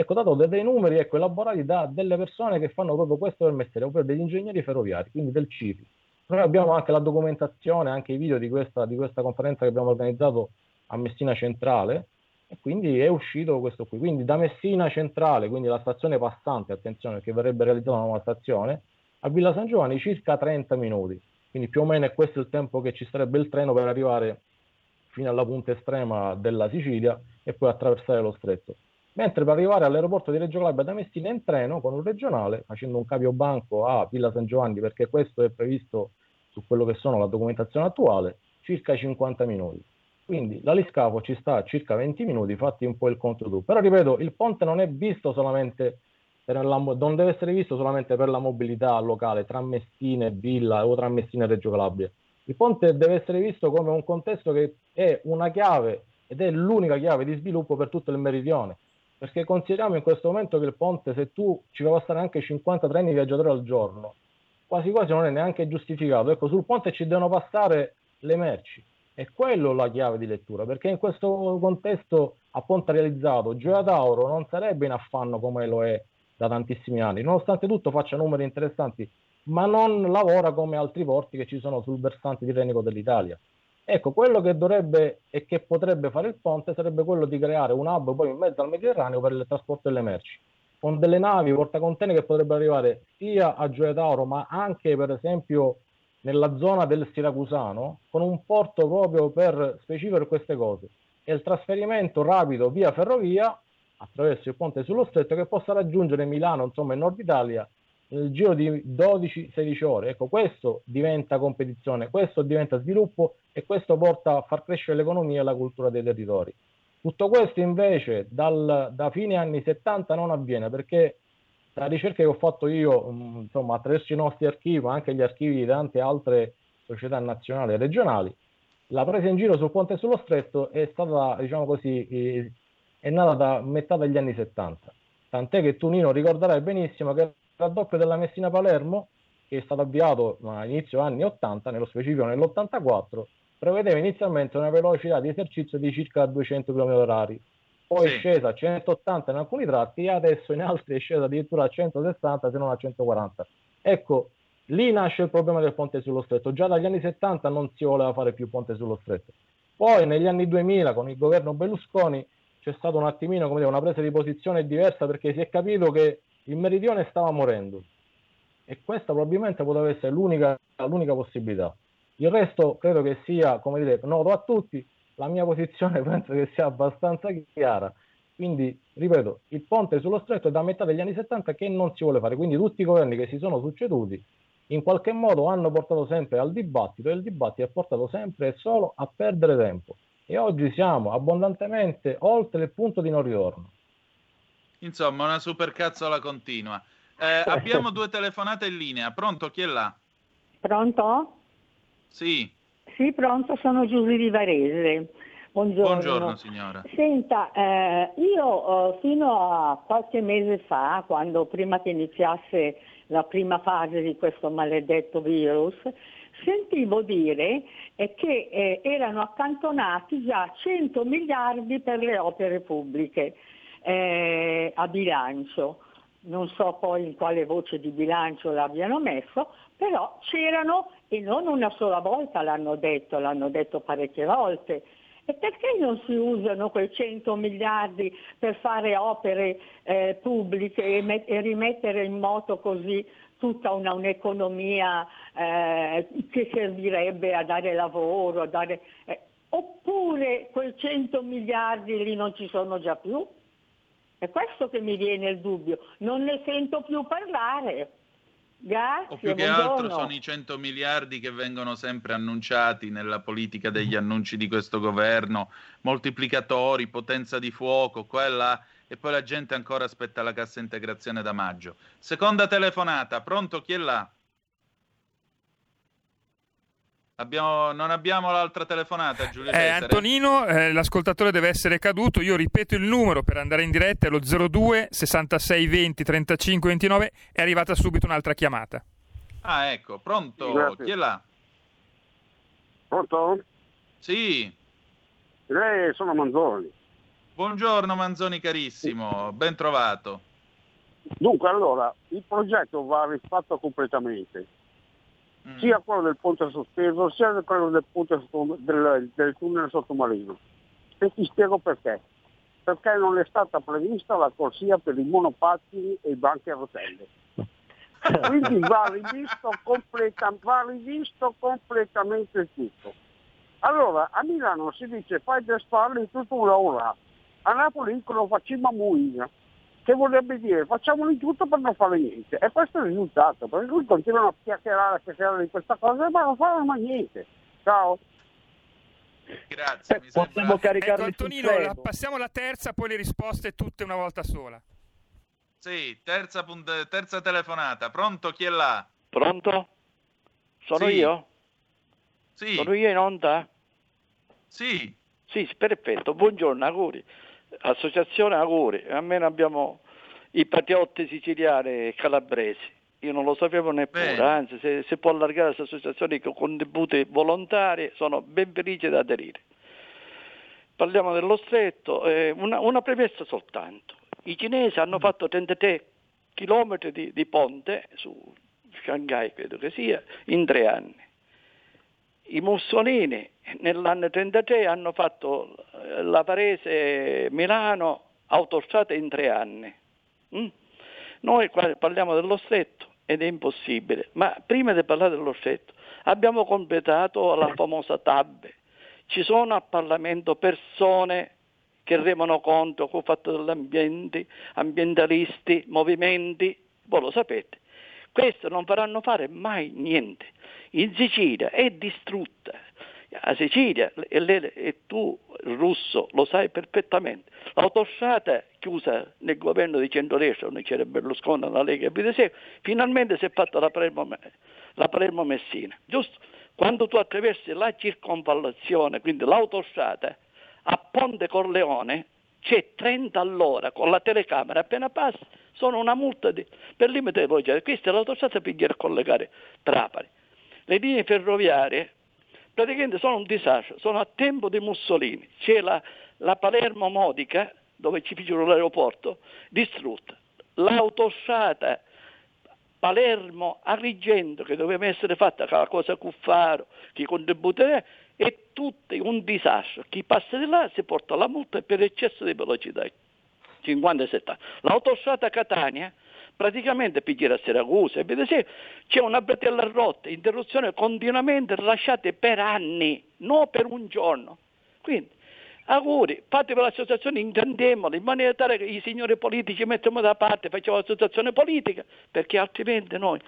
[SPEAKER 8] ecco, dato dei numeri ecco, elaborati da delle persone che fanno proprio questo per mestiere, ovvero degli ingegneri ferroviari, quindi del CIFI. Noi abbiamo anche la documentazione, anche i video di questa, di questa conferenza che abbiamo organizzato a Messina Centrale, e quindi è uscito questo qui. Quindi da Messina Centrale, quindi la stazione passante, attenzione, che verrebbe realizzata una nuova stazione, a Villa San Giovanni circa 30 minuti. Quindi più o meno è questo il tempo che ci sarebbe il treno per arrivare fino alla punta estrema della Sicilia e poi attraversare lo stretto mentre per arrivare all'aeroporto di Reggio Calabria da Messina in treno con un regionale, facendo un cambio banco a Villa San Giovanni, perché questo è previsto su quello che sono la documentazione attuale, circa 50 minuti. Quindi l'aliscafo ci sta a circa 20 minuti, fatti un po' il conto tu. Però ripeto, il ponte non è visto solamente per la, non deve essere visto solamente per la mobilità locale tra Messina e Villa o tra Messina e Reggio Calabria. Il ponte deve essere visto come un contesto che è una chiave ed è l'unica chiave di sviluppo per tutto il meridione perché consideriamo in questo momento che il ponte, se tu ci fa passare anche 50 treni viaggiatori al giorno, quasi quasi non è neanche giustificato. Ecco, sul ponte ci devono passare le merci. E quello la chiave di lettura, perché in questo contesto a ponte realizzato Gioia Tauro non sarebbe in affanno come lo è da tantissimi anni, nonostante tutto faccia numeri interessanti, ma non lavora come altri porti che ci sono sul versante tirrenico dell'Italia. Ecco, quello che dovrebbe e che potrebbe fare il ponte sarebbe quello di creare un hub poi in mezzo al Mediterraneo per il trasporto delle merci, con delle navi portacontainer che potrebbero arrivare sia a Gioia Tauro, ma anche per esempio nella zona del Siracusano, con un porto proprio per specifico queste cose. E il trasferimento rapido via ferrovia attraverso il ponte sullo stretto che possa raggiungere Milano, insomma, in Nord Italia nel giro di 12-16 ore. Ecco, questo diventa competizione, questo diventa sviluppo e questo porta a far crescere l'economia e la cultura dei territori. Tutto questo invece dal, da fine anni 70 non avviene perché la ricerca che ho fatto io, mm, insomma, attraverso i nostri archivi, ma anche gli archivi di tante altre società nazionali e regionali, la presa in giro sul ponte sullo stretto è stata, diciamo così, è nata da metà degli anni 70. Tant'è che tu, Nino, ricorderai benissimo che il raddoppio della Messina-Palermo, che è stato avviato all'inizio anni 80, nello specifico nell'84, prevedeva inizialmente una velocità di esercizio di circa 200 km/h, poi sì. è scesa a 180 in alcuni tratti e adesso in altri è scesa addirittura a 160 se non a 140. Ecco, lì nasce il problema del ponte sullo stretto. Già dagli anni 70 non si voleva fare più ponte sullo stretto. Poi negli anni 2000 con il governo Berlusconi c'è stata un attimino come dire, una presa di posizione diversa perché si è capito che il meridione stava morendo e questa probabilmente poteva essere l'unica, l'unica possibilità. Il resto credo che sia, come dire, noto a tutti, la mia posizione penso che sia abbastanza chiara. Quindi, ripeto, il ponte sullo stretto è da metà degli anni 70 che non si vuole fare. Quindi tutti i governi che si sono succeduti in qualche modo hanno portato sempre al dibattito e il dibattito ha portato sempre e solo a perdere tempo. E oggi siamo abbondantemente oltre il punto di non ritorno.
[SPEAKER 2] Insomma, una supercazzola continua. Eh, abbiamo due telefonate in linea. Pronto? Chi è là?
[SPEAKER 11] Pronto?
[SPEAKER 2] Sì.
[SPEAKER 11] Sì, pronto, sono Giulia di Varese. Buongiorno.
[SPEAKER 2] Buongiorno signora.
[SPEAKER 11] Senta, eh, io eh, fino a qualche mese fa, quando prima che iniziasse la prima fase di questo maledetto virus, sentivo dire eh, che eh, erano accantonati già 100 miliardi per le opere pubbliche eh, a bilancio. Non so poi in quale voce di bilancio l'abbiano messo, però c'erano e non una sola volta l'hanno detto, l'hanno detto parecchie volte. E perché non si usano quei 100 miliardi per fare opere eh, pubbliche e, met- e, rimettere in moto così tutta una, un'economia eh, che servirebbe a dare lavoro, a dare, eh, oppure quei 100 miliardi lì non ci sono già più? È questo che mi viene il dubbio, non ne sento più parlare. Grazie,
[SPEAKER 2] o più che
[SPEAKER 11] buongiorno.
[SPEAKER 2] altro sono i 100 miliardi che vengono sempre annunciati nella politica degli annunci di questo governo, moltiplicatori, potenza di fuoco, quella e poi la gente ancora aspetta la cassa integrazione da maggio. Seconda telefonata, pronto chi è là? Abbiamo, non abbiamo l'altra telefonata, Giulio
[SPEAKER 1] eh, Antonino, eh, l'ascoltatore deve essere caduto. Io ripeto il numero per andare in diretta: è lo 02 66 20 35 29. È arrivata subito un'altra chiamata.
[SPEAKER 2] Ah, ecco, pronto?
[SPEAKER 12] Grazie.
[SPEAKER 2] Chi è là?
[SPEAKER 12] Pronto?
[SPEAKER 2] Sì.
[SPEAKER 12] Lei sono Manzoni.
[SPEAKER 2] Buongiorno Manzoni carissimo, ben trovato.
[SPEAKER 12] Dunque, allora, il progetto va rifatto completamente
[SPEAKER 2] Mm.
[SPEAKER 12] sia quello del ponte sospeso sia quello del, ponte sotto, del, del tunnel sottomarino. E ti spiego perché. Perché non è stata prevista la corsia per i monopattini e i banchi a rotelle. Quindi va rivisto, completa, va rivisto completamente tutto. Allora, a Milano si dice fai del spalle in tutta un'ora, a Napoli dicono facciamo a Muina che vorrebbe dire facciamoli tutto per non fare niente. E questo è il risultato, perché lui continuano a chiacchierare, a chiacchierare di questa cosa, ma non fanno mai niente. Ciao.
[SPEAKER 2] Grazie.
[SPEAKER 9] Eh, possiamo caricarli
[SPEAKER 1] ecco, Antonino, la, passiamo alla terza, poi le risposte tutte una volta sola.
[SPEAKER 2] Sì, terza, punt- terza telefonata. Pronto? Chi è là?
[SPEAKER 13] Pronto? Sono
[SPEAKER 2] Sì.
[SPEAKER 13] io?
[SPEAKER 2] Sì.
[SPEAKER 13] Sono io in onda?
[SPEAKER 2] Sì.
[SPEAKER 13] Sì, perfetto. Buongiorno, auguri. Associazione auguri. Almeno abbiamo i patriotti siciliani e calabresi. Io non lo sapevo neppure,
[SPEAKER 2] Bene.
[SPEAKER 13] anzi se si può allargare questa associazione con contributi volontari sono ben felice di aderire. Parliamo dello stretto, eh, una, una premessa soltanto. I cinesi hanno fatto 33 chilometri di, di ponte su Shanghai, credo che sia, in tre anni. I Mussolini nell'anno 33 hanno fatto eh, la Varese-Milano autostrada in tre anni. Mm? Noi qua parliamo dello stretto ed è impossibile, ma prima di parlare dello stretto abbiamo completato la famosa TAB. Ci sono al Parlamento persone che remano contro con il fatto dell'ambiente, ambientalisti, movimenti, voi lo sapete. Questo non faranno fare mai niente. In Sicilia è distrutta. A Sicilia, e, le, e tu russo lo sai perfettamente, l'autostrada chiusa nel governo di centrodestra, non c'era Berlusconi, la Lega e finalmente si è fatta la Palermo, Messina, giusto? Quando tu attraversi la circonvallazione, quindi l'autostrada, a Ponte Corleone c'è 30 all'ora con la telecamera, appena passa sono una multa di, per limite di velocità. Questa è l'autostrada per collegare Trapani. Le linee ferroviarie praticamente sono un disastro, sono a tempo di Mussolini. C'è la, la Palermo Modica, dove ci fecero l'aeroporto, distrutta. L'autostrada Palermo Agrigento che doveva essere fatta con la cosa Cuffaro, che contributiva, è tutto un disastro. Chi passa di là si porta la multa per eccesso di velocità, 50-70. L'autostrada Catania praticamente per girare a Siracusa, c'è una bretella rotta, interruzione continuamente lasciate per anni, non per un giorno. Quindi auguri, fate per l'associazione, intendiamola in maniera tale che i signori politici mettiamo da parte, facciamo l'associazione politica, perché altrimenti noi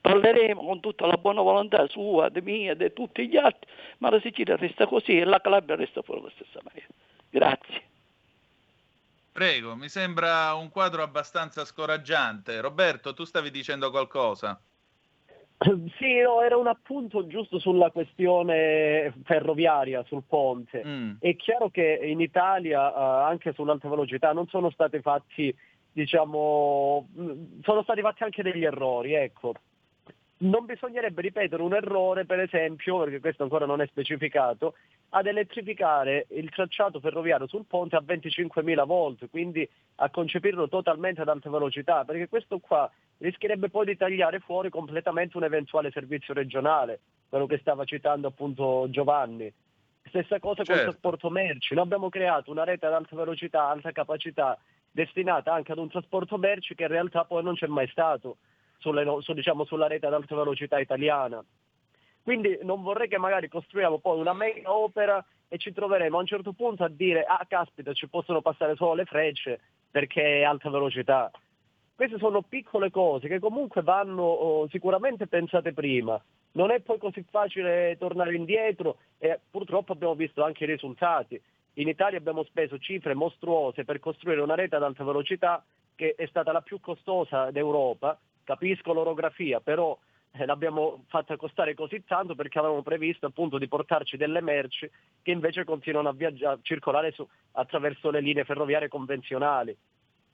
[SPEAKER 13] parleremo con tutta la buona volontà sua, di mia, di tutti gli altri, ma la Sicilia resta così e la Calabria resta fuori alla stessa maniera. Grazie.
[SPEAKER 2] Prego, mi sembra un quadro abbastanza scoraggiante. Roberto, tu stavi dicendo qualcosa?
[SPEAKER 9] Sì, no, era un appunto giusto sulla questione ferroviaria, sul ponte. Mm. È chiaro che in Italia, uh, anche sull'alta velocità, non sono stati fatti, diciamo, mm, sono stati fatti anche degli errori, ecco. Non bisognerebbe ripetere un errore, per esempio, perché questo ancora non è specificato, ad elettrificare il tracciato ferroviario sul ponte a 25.000 volt, quindi a concepirlo totalmente ad alta velocità, perché questo qua rischierebbe poi di tagliare fuori completamente un eventuale servizio regionale, quello che stava citando appunto Giovanni. Stessa cosa certo. con il trasporto merci, noi abbiamo creato una rete ad alta velocità, alta capacità, destinata anche ad un trasporto merci che in realtà poi non c'è mai stato sulle, su, diciamo, sulla rete ad alta velocità italiana. Quindi non vorrei che magari costruiamo poi una mega opera e ci troveremo a un certo punto a dire ah caspita ci possono passare solo le frecce perché è alta velocità. Queste sono piccole cose che comunque vanno oh, sicuramente pensate prima. Non è poi così facile tornare indietro e purtroppo abbiamo visto anche i risultati. In Italia abbiamo speso cifre mostruose per costruire una rete ad alta velocità che è stata la più costosa d'Europa. Capisco l'orografia, però eh, l'abbiamo fatta costare così tanto perché avevamo previsto appunto di portarci delle merci che invece continuano a, viaggiare, a circolare su, attraverso le linee ferroviarie convenzionali.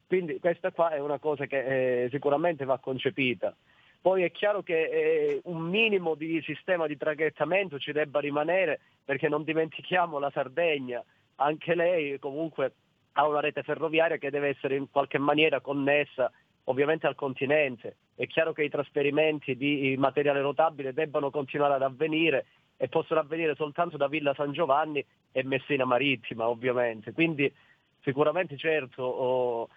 [SPEAKER 9] Quindi questa qua è una cosa che eh, sicuramente va concepita. Poi è chiaro che eh, un minimo di sistema di traghettamento ci debba rimanere perché non dimentichiamo la Sardegna, anche lei comunque ha una rete ferroviaria che deve essere in qualche maniera connessa ovviamente al continente. È chiaro che i trasferimenti di materiale rotabile debbano continuare ad avvenire e possono avvenire soltanto da Villa San Giovanni e Messina Marittima, ovviamente. Quindi sicuramente certo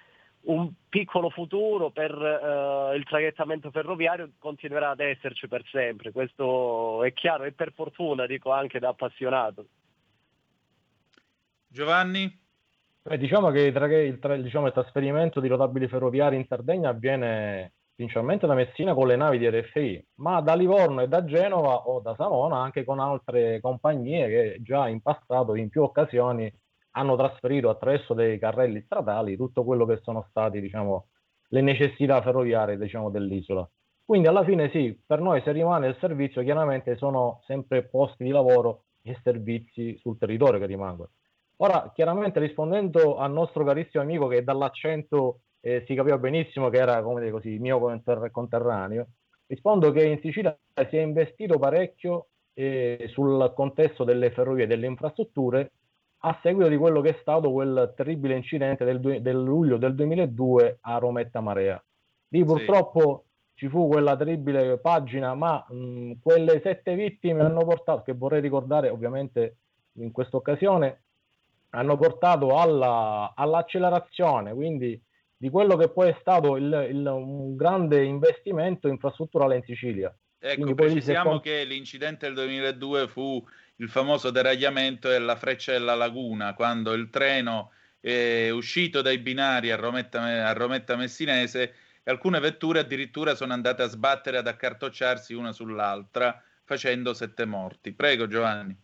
[SPEAKER 9] un piccolo futuro per uh, il traghettamento ferroviario continuerà ad esserci per sempre, questo è chiaro e per fortuna dico anche da appassionato.
[SPEAKER 2] Giovanni?
[SPEAKER 8] Beh, diciamo che il, il, diciamo, il, trasferimento di rotabili ferroviari in Sardegna avviene principalmente da Messina con le navi di RFI, ma da Livorno e da Genova o da Savona anche con altre compagnie che già in passato in più occasioni hanno trasferito attraverso dei carrelli stradali tutto quello che sono stati diciamo, le necessità ferroviarie diciamo, dell'isola. Quindi alla fine sì, per noi se rimane il servizio chiaramente sono sempre posti di lavoro e servizi sul territorio che rimangono. Ora, chiaramente rispondendo al nostro carissimo amico che dall'accento eh, si capiva benissimo che era, come dire così, mio conterraneo, rispondo che in Sicilia si è investito parecchio eh, sul contesto delle ferrovie e delle infrastrutture a seguito di quello che è stato quel terribile incidente del, del luglio del 2002 a Rometta Marea. Lì purtroppo sì. ci fu quella terribile pagina, ma mh, quelle sette vittime hanno portato, che vorrei ricordare ovviamente in questa occasione, hanno portato alla, all'accelerazione, quindi di quello che poi è stato il, il, un grande investimento infrastrutturale in Sicilia.
[SPEAKER 2] Ecco, precisiamo che l'incidente del 2002 fu il famoso deragliamento della Freccia Laguna, quando il treno è uscito dai binari a Rometta, a Rometta Messinese e alcune vetture addirittura sono andate a sbattere, ad accartocciarsi una sull'altra, facendo sette morti. Prego Giovanni.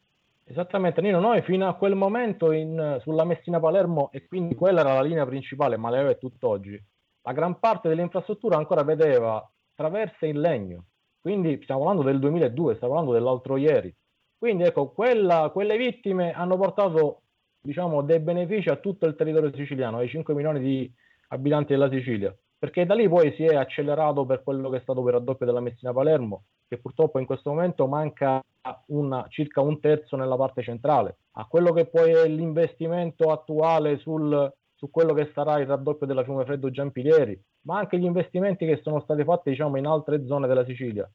[SPEAKER 8] Esattamente, Nino, noi fino a quel momento in, sulla Messina-Palermo, e quindi quella era la linea principale, ma le è tutt'oggi, la gran parte dell'infrastruttura ancora vedeva traverse in legno, quindi stiamo parlando del 2002, stiamo parlando dell'altro ieri. Quindi ecco, quella, quelle vittime hanno portato diciamo, dei benefici a tutto il territorio siciliano, ai 5 milioni di abitanti della Sicilia, perché da lì poi si è accelerato per quello che è stato per raddoppio della Messina-Palermo, che purtroppo in questo momento manca una, circa un terzo nella parte centrale, a quello che poi è l'investimento attuale sul, su quello che sarà il raddoppio della Fiume Freddo Giampilieri, ma anche gli investimenti che sono stati fatti diciamo, in altre zone della Sicilia.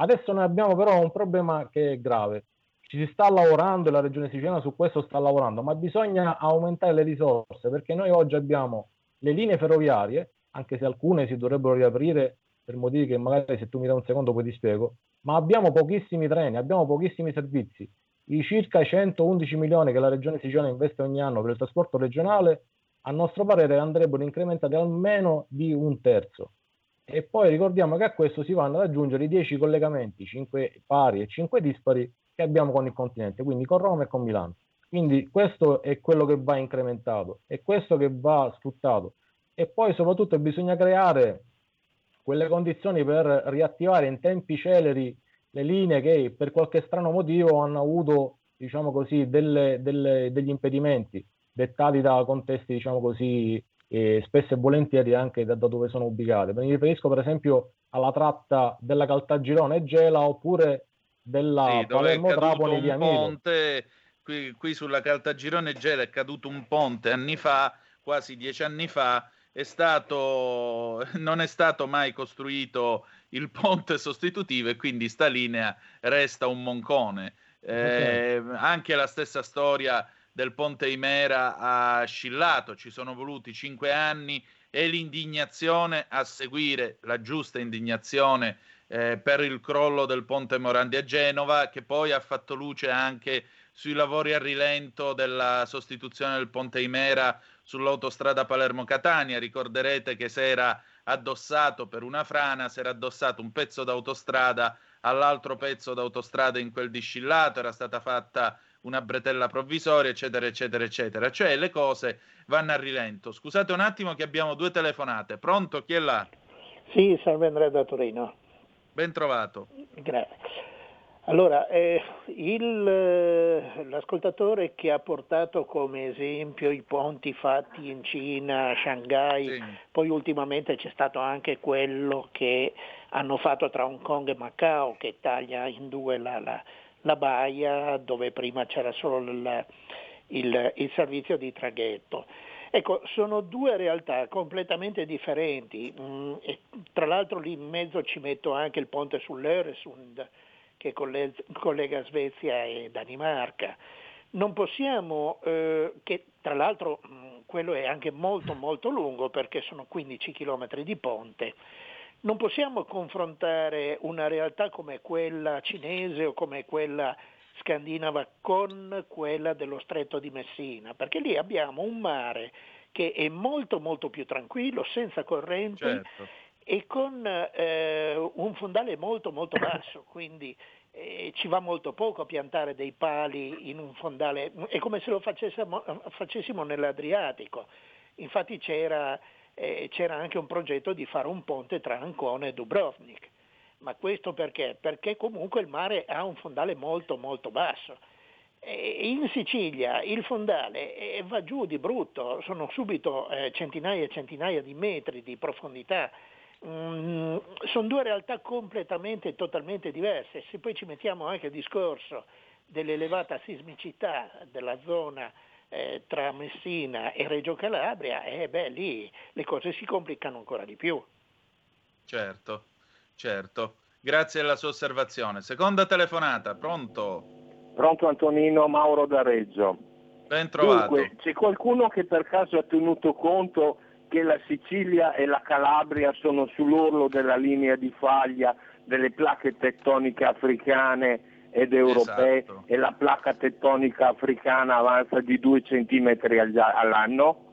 [SPEAKER 8] Adesso noi abbiamo però un problema che è grave. Ci si sta lavorando e la regione siciliana su questo sta lavorando, ma bisogna aumentare le risorse perché noi oggi abbiamo le linee ferroviarie, anche se alcune si dovrebbero riaprire per motivi che magari se tu mi dai un secondo poi ti spiego, ma abbiamo pochissimi treni, abbiamo pochissimi servizi. I circa 111 milioni che la Regione Siciliana investe ogni anno per il trasporto regionale, a nostro parere andrebbero incrementati almeno di un terzo. E poi ricordiamo che a questo si vanno ad aggiungere i 10 collegamenti, 5 pari e 5 dispari, che abbiamo con il continente, quindi con Roma e con Milano. Quindi questo è quello che va incrementato, è questo che va sfruttato. E poi soprattutto bisogna creare quelle condizioni per riattivare in tempi celeri le linee che per qualche strano motivo hanno avuto, diciamo così, delle, delle, degli impedimenti dettati da contesti, diciamo così, eh, spesso e volentieri anche da, da, dove sono ubicate. Mi riferisco per esempio alla tratta della Caltagirone Gela oppure della
[SPEAKER 2] sì,
[SPEAKER 8] Palermo Trapani di Amico.
[SPEAKER 2] Ponte, qui, qui sulla Caltagirone Gela è caduto un ponte anni fa, quasi dieci anni fa, è stato, non è stato mai costruito il ponte sostitutivo e quindi sta linea resta un moncone. Eh, okay. Anche la stessa storia del ponte Imera ha scillato, ci sono voluti cinque anni e l'indignazione a seguire, la giusta indignazione eh, per il crollo del ponte Morandi a Genova, che poi ha fatto luce anche sui lavori a rilento della sostituzione del ponte Imera sull'autostrada Palermo-Catania. Ricorderete che si era addossato per una frana, si era addossato un pezzo d'autostrada all'altro pezzo d'autostrada in quel discillato, era stata fatta una bretella provvisoria, eccetera, eccetera, eccetera. Cioè le cose vanno a rilento. Scusate un attimo che abbiamo due telefonate. Pronto? Chi è là?
[SPEAKER 14] Sì, salve Andrea da Torino.
[SPEAKER 2] Ben trovato.
[SPEAKER 14] Grazie. Allora, eh, il, eh, l'ascoltatore che ha portato come esempio i ponti fatti in Cina, a Shanghai, sì. poi ultimamente c'è stato anche quello che hanno fatto tra Hong Kong e Macao che taglia in due la, la, la baia dove prima c'era solo il, il, il servizio di traghetto. Ecco, sono due realtà completamente differenti, mm, tra l'altro lì in mezzo ci metto anche il ponte sull'Öresund, che collega Svezia e Danimarca. Non possiamo, eh, che tra l'altro quello è anche molto molto lungo perché sono 15 km di ponte, non possiamo confrontare una realtà come quella cinese o come quella scandinava con quella dello stretto di Messina, perché lì abbiamo un mare che è molto molto più tranquillo, senza correnti certo e con eh, un fondale molto molto basso, quindi eh, ci va molto poco a piantare dei pali in un fondale, è come se lo facessimo, facessimo nell'Adriatico. Infatti c'era, eh, c'era, anche un progetto di fare un ponte tra Ancona e Dubrovnik. Ma questo perché? Perché comunque il mare ha un fondale molto molto basso. In Sicilia il fondale eh, va giù di brutto, sono subito eh, centinaia e centinaia di metri di profondità Mm, sono due realtà completamente e totalmente diverse. Se poi ci mettiamo anche il discorso dell'elevata sismicità della zona eh, tra Messina e Reggio Calabria, eh, beh, lì le cose si complicano ancora di più.
[SPEAKER 2] Certo, certo. Grazie alla sua osservazione. Seconda telefonata, pronto?
[SPEAKER 15] Pronto Antonino Mauro da Reggio.
[SPEAKER 2] Ben trovato.
[SPEAKER 15] Dunque, c'è qualcuno che per caso ha tenuto conto che la Sicilia e la Calabria sono sull'orlo della linea di faglia delle placche tettoniche africane ed europee esatto. e la placca tettonica africana avanza di 2 cm all'anno?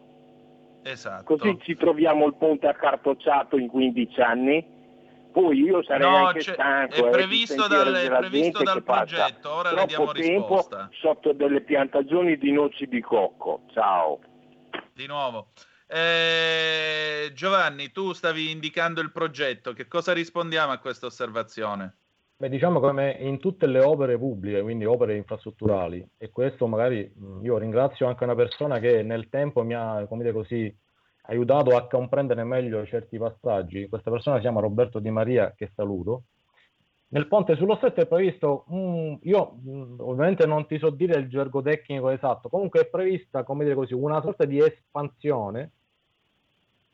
[SPEAKER 2] Esatto.
[SPEAKER 15] Così ci troviamo il ponte accartocciato in 15 anni. Poi io sarei
[SPEAKER 2] No,
[SPEAKER 15] anche stanco
[SPEAKER 2] è
[SPEAKER 15] eh,
[SPEAKER 2] previsto
[SPEAKER 15] sentire
[SPEAKER 2] dal- è previsto dal progetto, ora le diamo
[SPEAKER 15] tempo
[SPEAKER 2] risposta.
[SPEAKER 15] sotto delle piantagioni di noci di cocco. Ciao.
[SPEAKER 2] Di nuovo. Eh, Giovanni, tu stavi indicando il progetto, che cosa rispondiamo a questa osservazione?
[SPEAKER 8] Beh, diciamo come in tutte le opere pubbliche, quindi opere infrastrutturali, e questo magari mh, io ringrazio anche una persona che nel tempo mi ha, come dire così, aiutato a comprendere meglio certi passaggi. Questa persona si chiama Roberto Di Maria, che saluto. Nel ponte sullo stretto è previsto, un- io mh, ovviamente non ti so dire il gergo tecnico esatto, comunque è prevista, come dire così, una sorta di espansione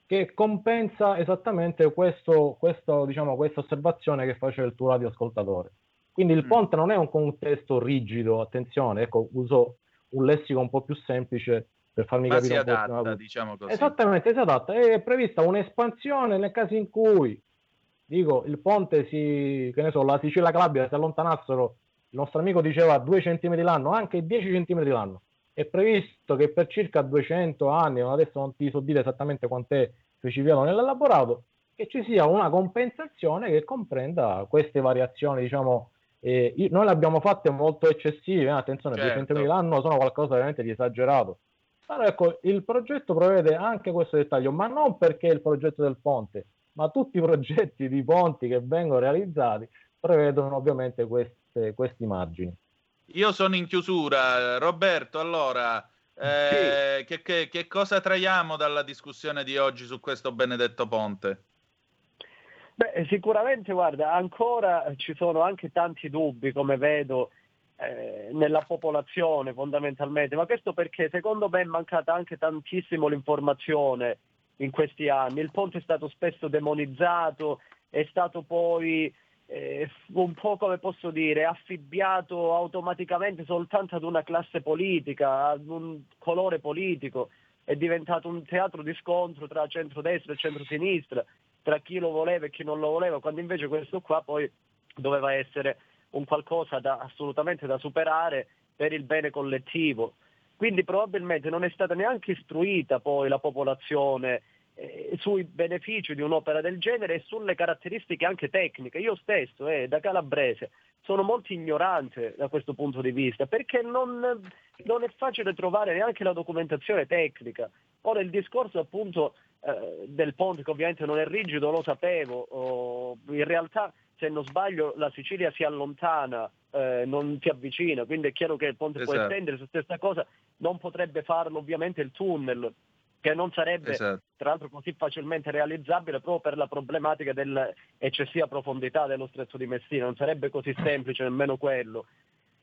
[SPEAKER 8] che compensa esattamente questo, questo, diciamo, questa osservazione che faceva il tuo radioascoltatore. Quindi
[SPEAKER 2] Mm.
[SPEAKER 8] il ponte non è un contesto rigido, attenzione, ecco, uso un lessico un po' più semplice per farmi
[SPEAKER 2] Ma
[SPEAKER 8] capire
[SPEAKER 2] si adatta, diciamo così.
[SPEAKER 8] Esattamente, si adatta. È prevista un'espansione nel caso in cui, dico, il ponte si, che ne so, la Sicilia la Calabria si allontanassero, il nostro amico diceva 2 centimetri l'anno, anche 10 centimetri l'anno. È previsto che per circa 200 anni, adesso non ti so dire esattamente quant'è specificato nell'elaborato, che ci sia una compensazione che comprenda queste variazioni, diciamo, eh, io- noi le abbiamo fatte molto eccessive, eh, attenzione,
[SPEAKER 2] Certo.
[SPEAKER 8] 200.000 l'anno sono qualcosa veramente di esagerato. Allora, ecco, il progetto prevede anche questo dettaglio, ma non perché il progetto del ponte, ma tutti i progetti di ponti che vengono realizzati prevedono ovviamente queste- questi margini.
[SPEAKER 2] Io sono in chiusura. Roberto, allora, eh, che, che- che cosa traiamo dalla discussione di oggi su questo benedetto ponte?
[SPEAKER 9] Beh, sicuramente, guarda, ancora ci sono anche tanti dubbi, come vedo, eh, nella popolazione fondamentalmente, ma questo perché secondo me è mancata anche tantissimo l'informazione in questi anni. Il ponte è stato spesso demonizzato, è stato poi eh, un po' come posso dire, affibbiato automaticamente soltanto ad una classe politica, ad un colore politico, è diventato un teatro di scontro tra centrodestra e centrosinistra, tra chi lo voleva e chi non lo voleva, quando invece questo qua poi doveva essere un qualcosa da, assolutamente da superare per il bene collettivo. Quindi probabilmente non è stata neanche istruita poi la popolazione eh, sui benefici di un'opera del genere e sulle caratteristiche anche tecniche. Io stesso, eh, da calabrese, sono molto ignorante da questo punto di vista perché non, non è facile trovare neanche la documentazione tecnica. Ora il discorso appunto eh, del ponte, che ovviamente non è rigido, lo sapevo, oh, in realtà se non sbaglio la Sicilia si allontana, eh, non si avvicina, quindi è chiaro che il ponte può
[SPEAKER 2] Esatto.
[SPEAKER 9] estendere su stessa cosa, non potrebbe farlo ovviamente il tunnel, che non sarebbe
[SPEAKER 2] Esatto.
[SPEAKER 9] tra l'altro così facilmente realizzabile proprio per la problematica dell'eccessiva profondità dello stretto di Messina, non sarebbe così semplice nemmeno quello.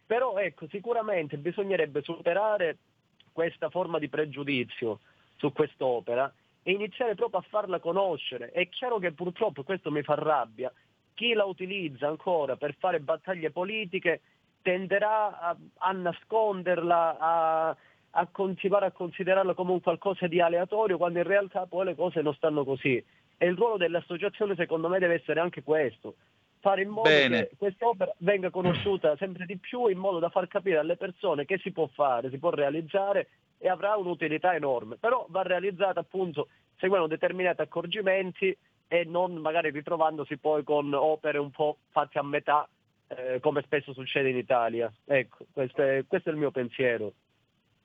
[SPEAKER 9] Però ecco, sicuramente bisognerebbe superare questa forma di pregiudizio su quest'opera e iniziare proprio a farla conoscere. È chiaro che purtroppo, questo mi fa rabbia, chi la utilizza ancora per fare battaglie politiche tenderà a, a nasconderla, a, a continuare a considerarla come un qualcosa di aleatorio, quando in realtà poi le cose non stanno così. E il ruolo dell'associazione secondo me deve essere anche questo, fare in modo
[SPEAKER 2] Bene.
[SPEAKER 9] che quest'opera venga conosciuta sempre di più in modo da far capire alle persone che si può fare, si può realizzare e avrà un'utilità enorme, però va realizzata appunto seguendo determinati accorgimenti e non magari ritrovandosi poi con opere un po' fatte a metà eh, come spesso succede in Italia. Ecco, questo è, questo è il mio pensiero.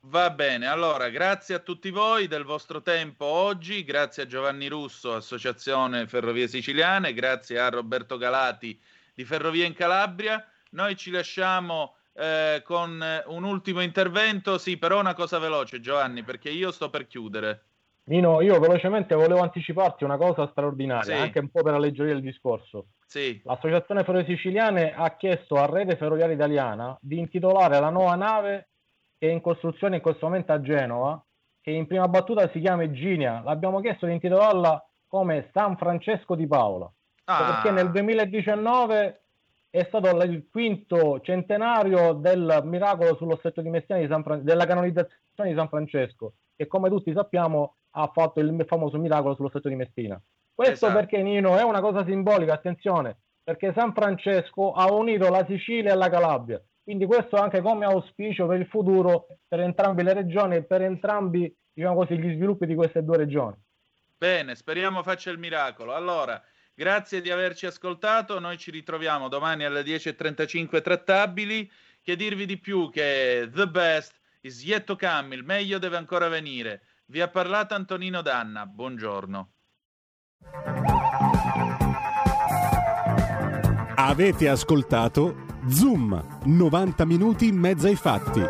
[SPEAKER 2] Va bene, allora grazie a tutti voi del vostro tempo oggi, grazie a Giovanni Russo, Associazione Ferrovie Siciliane, grazie a Roberto Galati di Ferrovie in Calabria. Noi ci lasciamo eh, con un ultimo intervento, sì, però una cosa veloce Giovanni, perché io sto per chiudere.
[SPEAKER 8] Nino, io velocemente volevo anticiparti una cosa straordinaria,
[SPEAKER 2] Sì.
[SPEAKER 8] anche un po' per alleggerire il discorso.
[SPEAKER 2] Sì,
[SPEAKER 8] L'Associazione Ferrovie Siciliane ha chiesto a Rete Ferroviaria Italiana di intitolare la nuova nave che è in costruzione in questo momento a Genova, che in prima battuta si chiama Eginia. L'abbiamo chiesto di intitolarla come San Francesco di Paola,
[SPEAKER 2] Ah.
[SPEAKER 8] perché nel 2019 è stato il quinto centenario del miracolo sullo stretto di Messina di San Fran- della canonizzazione di San Francesco, che come tutti sappiamo ha fatto il famoso miracolo sullo stretto di Messina. Questo
[SPEAKER 2] Esatto.
[SPEAKER 8] perché Nino è una cosa simbolica, attenzione, perché San Francesco ha unito la Sicilia e la Calabria. Quindi questo anche come auspicio per il futuro per entrambe le regioni e per entrambi diciamo così, gli sviluppi di queste due regioni.
[SPEAKER 2] Bene, speriamo faccia il miracolo. Allora, grazie di averci ascoltato, noi ci ritroviamo domani alle 10.35 trattabili. Che dirvi di più che the best is yet to come, il meglio deve ancora venire. Vi ha parlato Antonino Danna, buongiorno.
[SPEAKER 5] Avete ascoltato Zoom, 90 minuti in mezzo ai fatti.